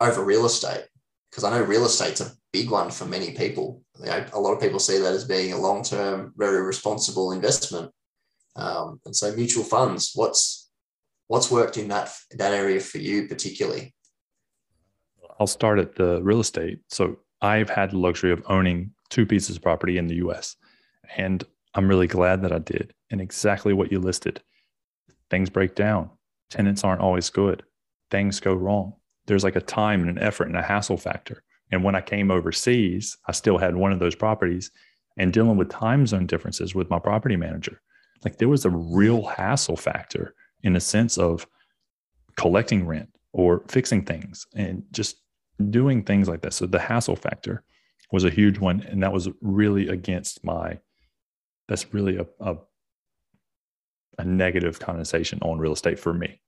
over real estate? Because i know real estate's a big one for many people. You know, a lot of people see that as being a long-term very responsible investment. Um, and so mutual funds what's what's worked in that that area for you particularly? I'll start at the real estate. So I've had the luxury of owning two pieces of property in the US. And I'm really glad that I did. And exactly what you listed things break down, tenants aren't always good, things go wrong. There's like a time and an effort and a hassle factor. And when I came overseas, I still had one of those properties and dealing with time zone differences with my property manager. Like there was a real hassle factor in the sense of collecting rent or fixing things and just doing things like that. So the hassle factor was a huge one. And that was really against my that's really a, a, a negative connotation on real estate for me.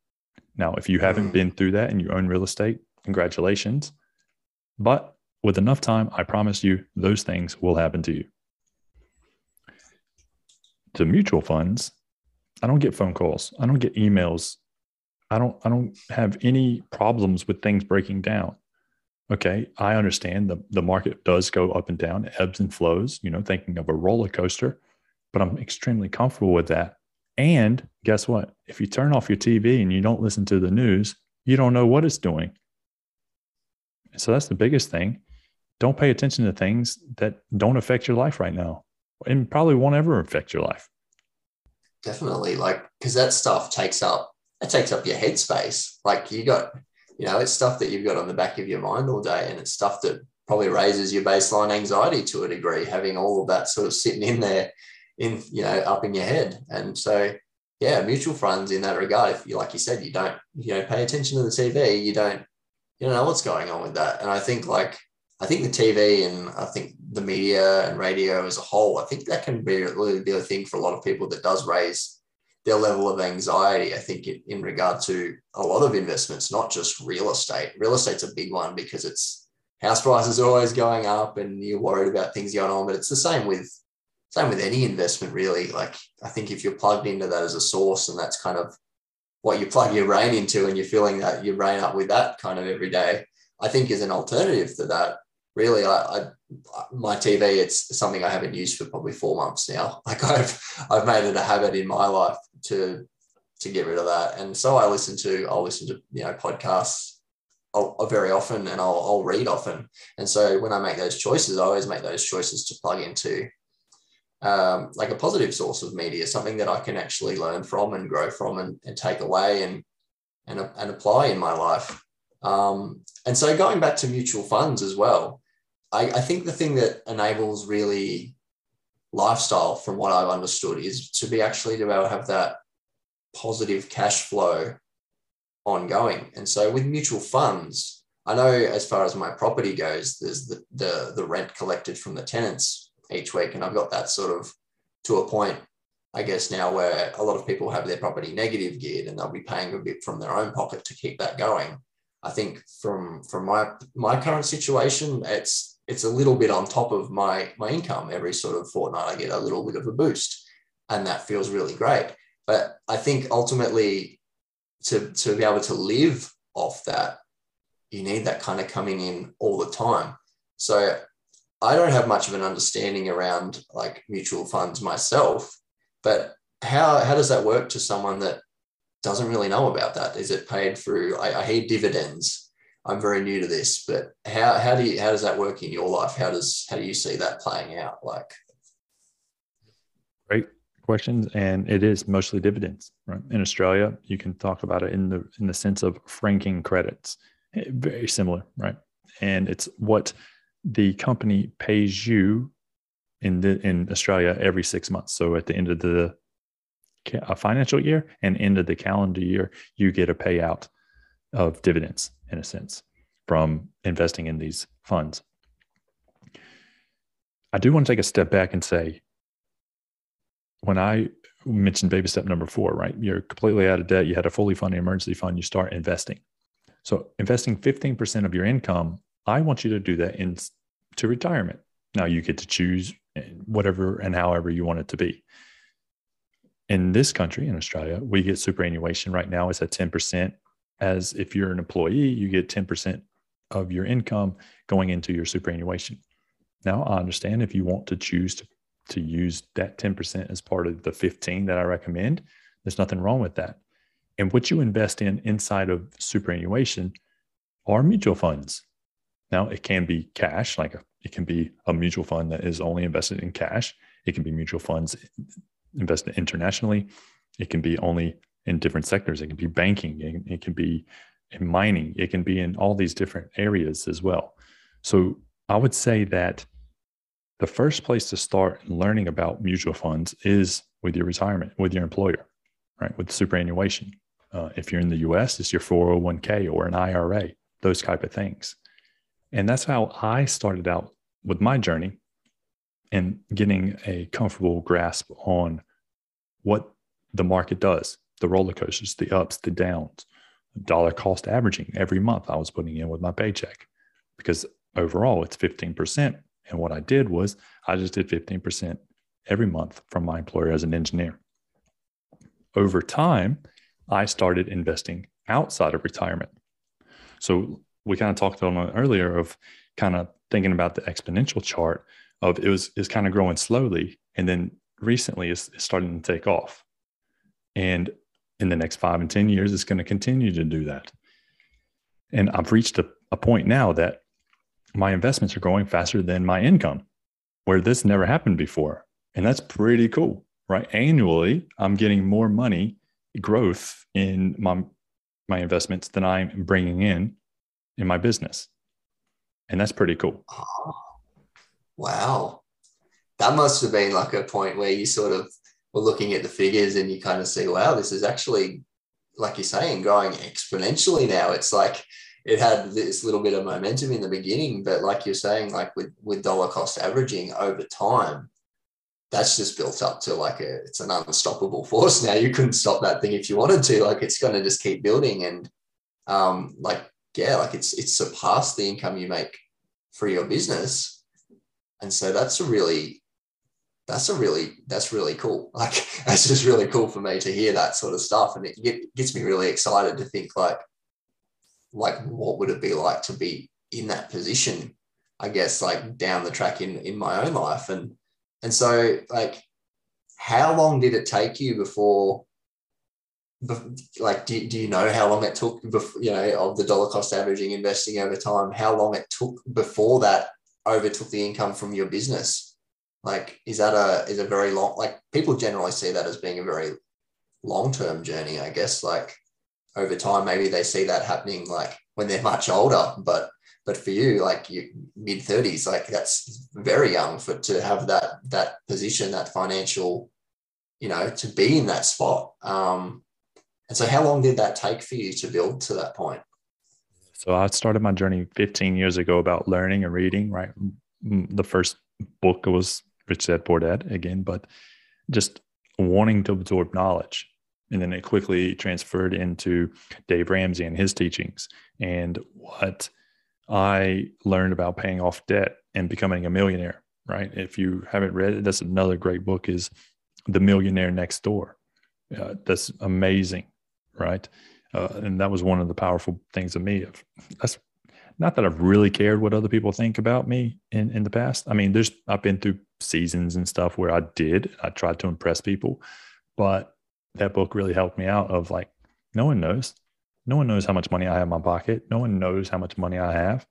Now, if you haven't mm. been through that and you own real estate, congratulations. But with enough time, I promise you those things will happen to you. To mutual funds, I don't get phone calls. I don't get emails. I don't I don't have any problems with things breaking down. Okay, I understand the the market does go up and down, ebbs and flows, you know, thinking of a roller coaster but I'm extremely comfortable with that. And guess what? If you turn off your TV and you don't listen to the news, you don't know what it's doing. So that's the biggest thing. Don't pay attention to things that don't affect your life right now and probably won't ever affect your life. Definitely. Like, because that stuff takes up, it takes up your headspace. Like, you got, you know, it's stuff that you've got on the back of your mind all day and it's stuff that probably raises your baseline anxiety to a degree, having all of that sort of sitting in there in you know up in your head. And so yeah mutual funds in that regard if you like you said you don't you know pay attention to the tv you don't you don't know what's going on with that. And i think like i think the tv and i think the media and radio as a whole i think that can be really be a thing for a lot of people that does raise their level of anxiety i think in, in regard to a lot of investments not just real estate. Real estate's a big one because it's house prices are always going up and you're worried about things going on but it's the same with same with any investment really. Like i think if you're plugged into that as a source and that's kind of what you plug your brain into and you're filling that your brain up with that kind of every day i think is an alternative to that. Really I, I my tv it's something i haven't used for probably four months now. Like i've i've made it a habit in my life to to get rid of that and so i listen to i'll listen to you know podcasts I'll, I'll very often and I'll, I'll read often and so when i make those choices i always make those choices to plug into um, like a positive source of media, something that I can actually learn from and grow from and, and take away and, and, and apply in my life. Um, and so going back to mutual funds as well, I, I think the thing that enables really lifestyle from what I've understood is to be actually to be able to have that positive cash flow ongoing. And so with mutual funds, I know as far as my property goes, there's the, the, the rent collected from the tenants each week. And I've got that sort of to a point, I guess, now where a lot of people have their property negative geared and they'll be paying a bit from their own pocket to keep that going. I think from from my my current situation, it's it's a little bit on top of my my income. Every sort of fortnight, I get a little bit of a boost, and that feels really great. But I think ultimately, to to be able to live off that, you need that kind of coming in all the time. So I don't have much of an understanding around like mutual funds myself, but how how does that work to someone that doesn't really know about that? Is it paid through? I, I hear dividends. I'm very new to this, but how how do you how does that work in your life? How does how do you see that playing out? Like, great questions, and it is mostly dividends. Right in Australia, you can talk about it in the in the sense of franking credits. Eh, very similar, right? And it's what the company pays you in the in Australia every six months. So at the end of the uh, financial year and end of the calendar year, you get a payout of dividends in a sense from investing in these funds. I do want to take a step back and say, when I mentioned baby step number four, right? You're completely out of debt. You had a fully funded emergency fund. You start investing. So investing 15% of your income I want you to do that into retirement. Now you get to choose eh, whatever and however you want it to be. In this country, in Australia, we get superannuation right now is at 10%. As if you're an employee, you get 10% of your income going into your superannuation. Now, I understand if you want to choose to, to use that 10% as part of the 15 that I recommend, there's nothing wrong with that. And what you invest in inside of superannuation are mutual funds. Now, it can be cash, like a It can be a mutual fund that is only invested in cash. It can be mutual funds invested internationally. It can be only in different sectors. It can be banking. It, it can be in mining. It can be in all these different areas as well. So I would say that the first place to start learning about mutual funds is with your retirement, with your employer, right? With superannuation. Uh, if you're in the US, it's your 401k or an IRA, those type of things. And that's how I started out with my journey and getting a comfortable grasp on what the market does, the roller coasters, the ups, the downs, dollar cost averaging every month I was putting in with my paycheck because overall it's 15% and what I did was I just did 15% every month from my employer as an engineer. Over time, I started investing outside of retirement. So we kind of talked on earlier of kind of thinking about the exponential chart of it was is kind of growing slowly and then recently it's, it's starting to take off. And in the next five and 10 years, it's going to continue to do that. And I've reached a, a point now that my investments are growing faster than my income, where this never happened before. And that's pretty cool, right? Annually, I'm getting more money growth in my, my investments than I'm bringing in in my business. And that's pretty cool. Oh, wow. That must have been like a point where you sort of were looking at the figures and you kind of see, wow, this is actually, like you're saying, growing exponentially now. It's like, it had this little bit of momentum in the beginning, but like you're saying, like with with dollar cost averaging over time, that's just built up to like a it's an unstoppable force now. You couldn't stop that thing if you wanted to. Like it's going to just keep building, and um, like yeah, like it's it's surpassed the income you make for your business, and so that's a really that's a really that's really cool. Like that's just really cool for me to hear that sort of stuff, and it get, gets me really excited to think like like what would it be like to be in that position i guess like down the track in in my own life? And and so like how long did it take you before like do, do you know how long it took before you know of the dollar cost averaging investing over time? How long it took before that overtook the income from your business like is that a is a very long like people generally see that as being a very long term journey i guess like over time, maybe they see that happening like when they're much older. But but for you, like you mid thirties, like that's very young for to have that that position, that financial, you know, to be in that spot. Um, and so, how long did that take for you to build to that point? So I started my journey 15 years ago about learning and reading. Right, the first book was Rich Dad Poor Dad again, but just wanting to absorb knowledge and then it quickly transferred into Dave Ramsey and his teachings and what I learned about paying off debt and becoming a millionaire. Right. If you haven't read it, that's another great book is The Millionaire Next Door. Uh, that's amazing. Right. Uh, and that was one of the powerful things of me. That's not that I've really cared what other people think about me in, in the past. I mean, there's I've been through seasons and stuff where I did. I tried to impress people, but that book really helped me out of like, no one knows. No one knows how much money I have in my pocket. No one knows how much money I have.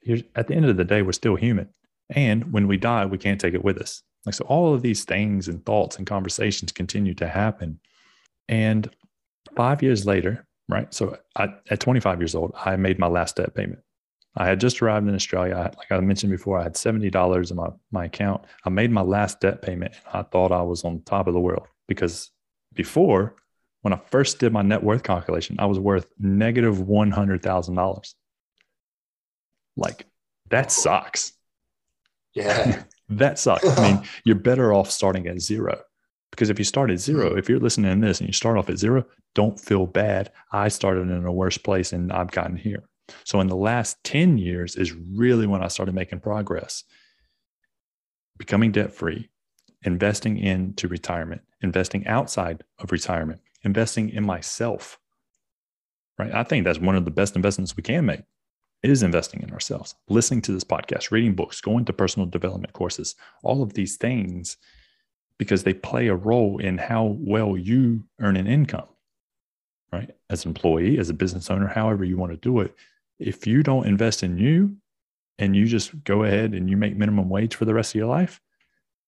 Here's, at the end of the day, we're still human. And when we die, we can't take it with us. Like, so all of these things and thoughts and conversations continue to happen. And five years later, right? So I, at 25 years old, I made my last debt payment. I had just arrived in Australia. I, like I mentioned before, I had $70 in my, my account. I made my last debt payment and I thought I was on top of the world because before, when I first did my net worth calculation, I was worth negative $100,000. Like, that sucks. Yeah. that sucks. I mean, you're better off starting at zero because if you start at zero, hmm. if you're listening to this and you start off at zero, don't feel bad. I started in a worse place and I've gotten here. So in the last 10 years is really when I started making progress, becoming debt free, investing into retirement, investing outside of retirement, investing in myself. Right. I think that's one of the best investments we can make is investing in ourselves, listening to this podcast, reading books, going to personal development courses, all of these things, because they play a role in how well you earn an income. Right. As an employee, as a business owner, however you want to do it. If you don't invest in you and you just go ahead and you make minimum wage for the rest of your life,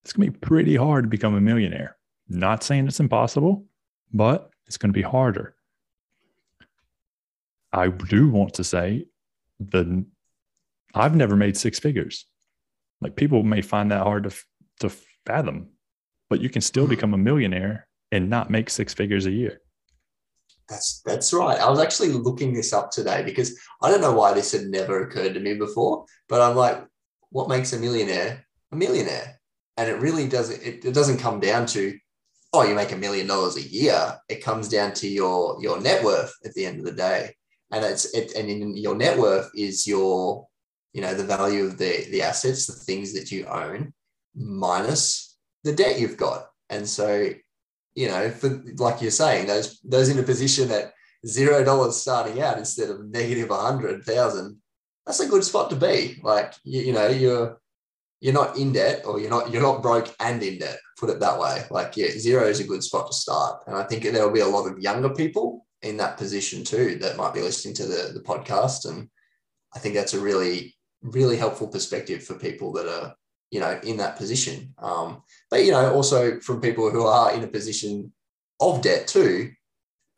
it's going to be pretty hard to become a millionaire. Not saying it's impossible, but it's going to be harder. I do want to say the I've never made six figures. Like people may find that hard to to fathom, but you can still become a millionaire and not make six figures a year. That's that's right. I was actually looking this up today because I don't know why this had never occurred to me before, but I'm like, what makes a millionaire a millionaire? And it really doesn't it, it doesn't come down to oh, you make a million dollars a year. It comes down to your your net worth at the end of the day. And it's it and your net worth is your, you know, the value of the the assets, the things that you own, minus the debt you've got. And so you know, for like you're saying, those those in a position at zero dollars starting out instead of negative a hundred thousand, that's a good spot to be. Like you, you know, you're you're not in debt or you're not you're not broke and in debt. Put it that way. Like yeah, zero is a good spot to start. And I think there will be a lot of younger people in that position too that might be listening to the, the podcast. And I think that's a really, really helpful perspective for people that are you know, in that position. Um, but you know, also from people who are in a position of debt too,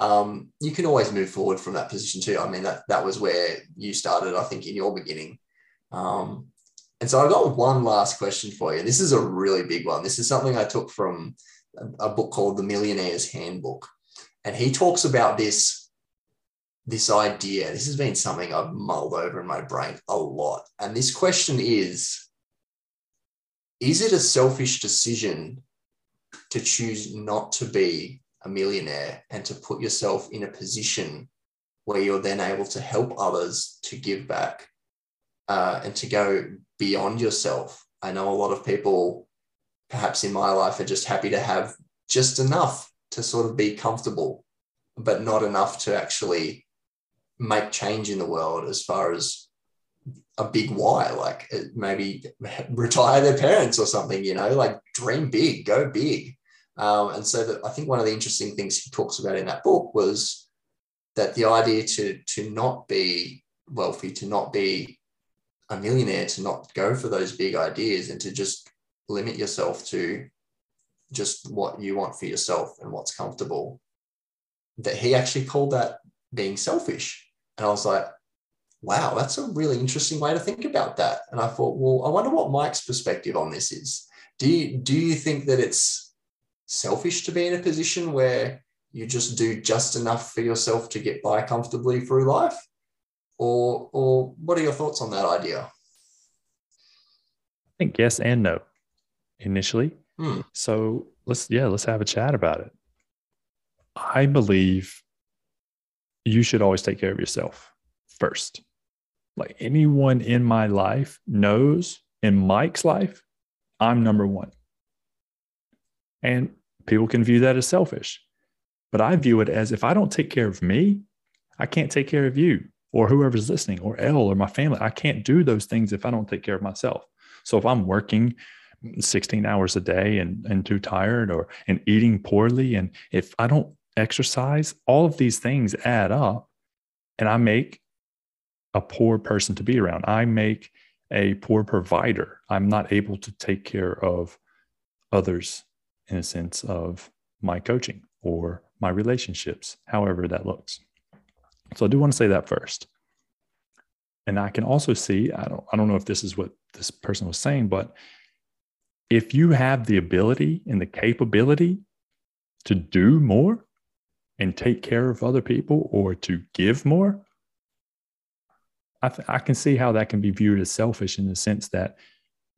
um, you can always move forward from that position too. I mean, that that was where you started, I think, in your beginning. Um, and so I've got one last question for you. This is a really big one. This is something I took from a, a book called The Millionaire's Handbook, and he talks about this this idea. This has been something I've mulled over in my brain a lot. And this question is is it a selfish decision to choose not to be a millionaire and to put yourself in a position where you're then able to help others to give back uh, and to go beyond yourself? I know a lot of people, perhaps in my life, are just happy to have just enough to sort of be comfortable, but not enough to actually make change in the world as far as a big why, like uh, maybe retire their parents or something, you know, like dream big, go big. Um, and so that I think one of the interesting things he talks about in that book was that the idea to to not be wealthy, to not be a millionaire, to not go for those big ideas, and to just limit yourself to just what you want for yourself and what's comfortable. That he actually called that being selfish, and I was like, wow, that's a really interesting way to think about that. And I thought, well, I wonder what Mike's perspective on this is. Do you do you think that it's selfish to be in a position where you just do just enough for yourself to get by comfortably through life? Or or what are your thoughts on that idea? I think yes and no initially. Hmm. So let's yeah, let's have a chat about it. I believe you should always take care of yourself first. Like anyone in my life knows in Mike's life, I'm number one. And people can view that as selfish. But I view it as if I don't take care of me, I can't take care of you or whoever's listening or Elle or my family. I can't do those things if I don't take care of myself. So if I'm working 16 hours a day and, and too tired or and eating poorly, and if I don't exercise, all of these things add up and I make a poor person to be around. I make a poor provider. I'm not able to take care of others in a sense of my coaching or my relationships, however that looks. So I do want to say that first. And I can also see, I don't, I don't know if this is what this person was saying, but if you have the ability and the capability to do more and take care of other people or to give more, I, th- I can see how that can be viewed as selfish in the sense that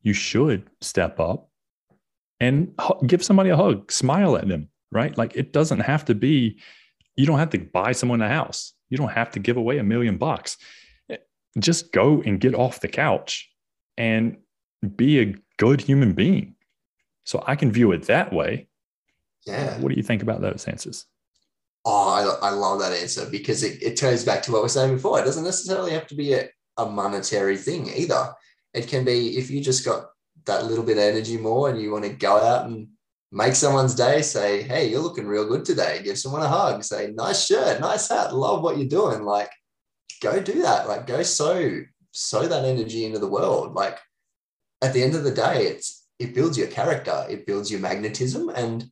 you should step up and give somebody a hug, smile at them, right? Like it doesn't have to be, you don't have to buy someone a house. You don't have to give away a million bucks. Eh, just go and get off the couch and be a good human being. So I can view it that way. Yeah. What do you think about those answers? Oh, I, I love that answer because it, it turns back to what we are saying before. It doesn't necessarily have to be a, a monetary thing either. It can be if you just got that little bit of energy more and you want to go out and make someone's day, say, hey, you're looking real good today. Give someone a hug, say, nice shirt, nice hat, love what you're doing. Like, go do that. Like, go sow sow that energy into the world. Like at the end of the day, it's it builds your character, it builds your magnetism, and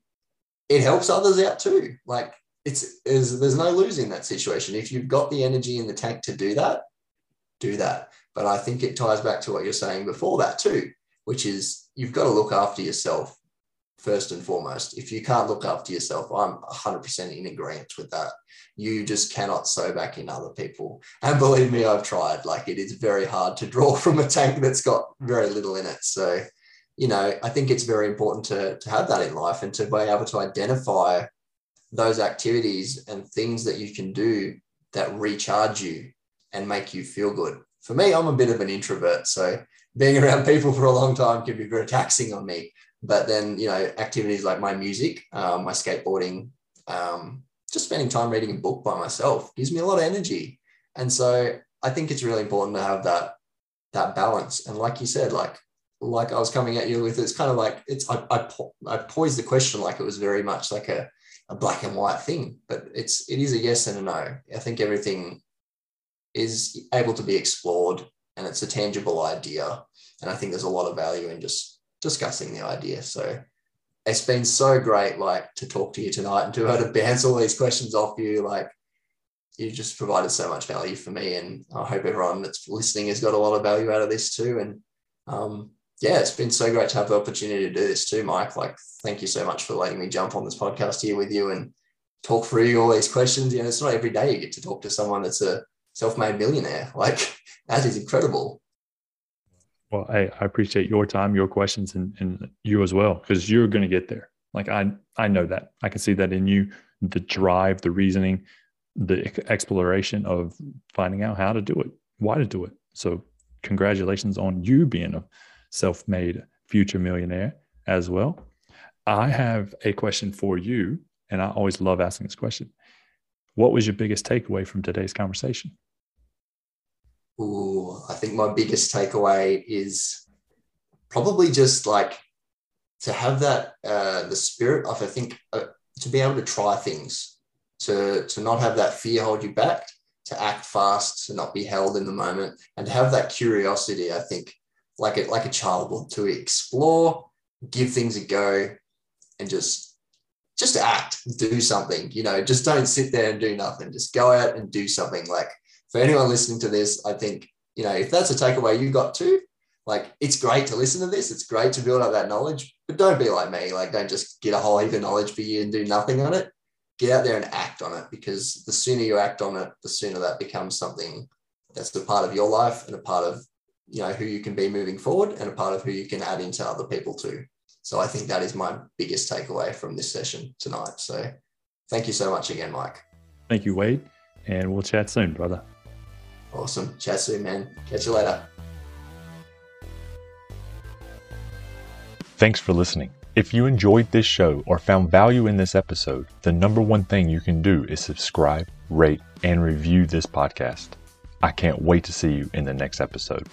it helps others out too. Like it's is there's no losing that situation. If you've got the energy in the tank to do that, do that. But I think it ties back to what you're saying before that too, which is you've got to look after yourself first and foremost. If you can't look after yourself, I'm 100% in agreement with that. You just cannot sow back in other people. And believe me, I've tried. Like it is very hard to draw from a tank that's got very little in it. So, you know, I think it's very important to, to have that in life and to be able to identify those activities and things that you can do that recharge you and make you feel good. For me, I'm a bit of an introvert. So being around people for a long time can be very taxing on me. But then, you know, activities like my music, um, my skateboarding, um, just spending time reading a book by myself gives me a lot of energy. And so I think it's really important to have that that balance. And like you said, like like I was coming at you with, it's kind of like it's I I, I poised the question like it was very much like a, a black and white thing, but it's it is a yes and a no. I think everything is able to be explored and it's a tangible idea. And I think there's a lot of value in just discussing the idea. So it's been so great, like to talk to you tonight and to be able to bounce all these questions off you. Like you just provided so much value for me, and I hope everyone that's listening has got a lot of value out of this too. And um, yeah, it's been so great to have the opportunity to do this too, Mike. Like, thank you so much for letting me jump on this podcast here with you and talk through all these questions. You know, it's not every day you get to talk to someone that's a self-made millionaire. Like that is incredible. Well, I, I appreciate your time, your questions, and, and you as well, because you're going to get there. Like I, I know that. I can see that in you, the drive, the reasoning, the exploration of finding out how to do it, why to do it. So, congratulations on you being a self-made future millionaire as well. I have a question for you, and I always love asking this question. What was your biggest takeaway from today's conversation? Ooh, I think my biggest takeaway is probably just like to have that uh, the spirit of I think uh, to be able to try things, to to not have that fear hold you back, to act fast, to not be held in the moment, and to have that curiosity. I think like a, like a child to explore, give things a go, and just just act, do something. You know, just don't sit there and do nothing. Just go out and do something. Like for anyone listening to this, I think, you know, if that's a takeaway you got too, like it's great to listen to this. It's great to build up that knowledge, but don't be like me. Like, don't just get a whole heap of knowledge for you and do nothing on it. Get out there and act on it because the sooner you act on it, the sooner that becomes something that's a part of your life and a part of, you know, who you can be moving forward and a part of who you can add into other people too. So I think that is my biggest takeaway from this session tonight. So thank you so much again, Mike. Thank you, Wade. And we'll chat soon, brother. Awesome. Chat soon, man. Catch you later. Thanks for listening. If you enjoyed this show or found value in this episode, the number one thing you can do is subscribe, rate, and review this podcast. I can't wait to see you in the next episode.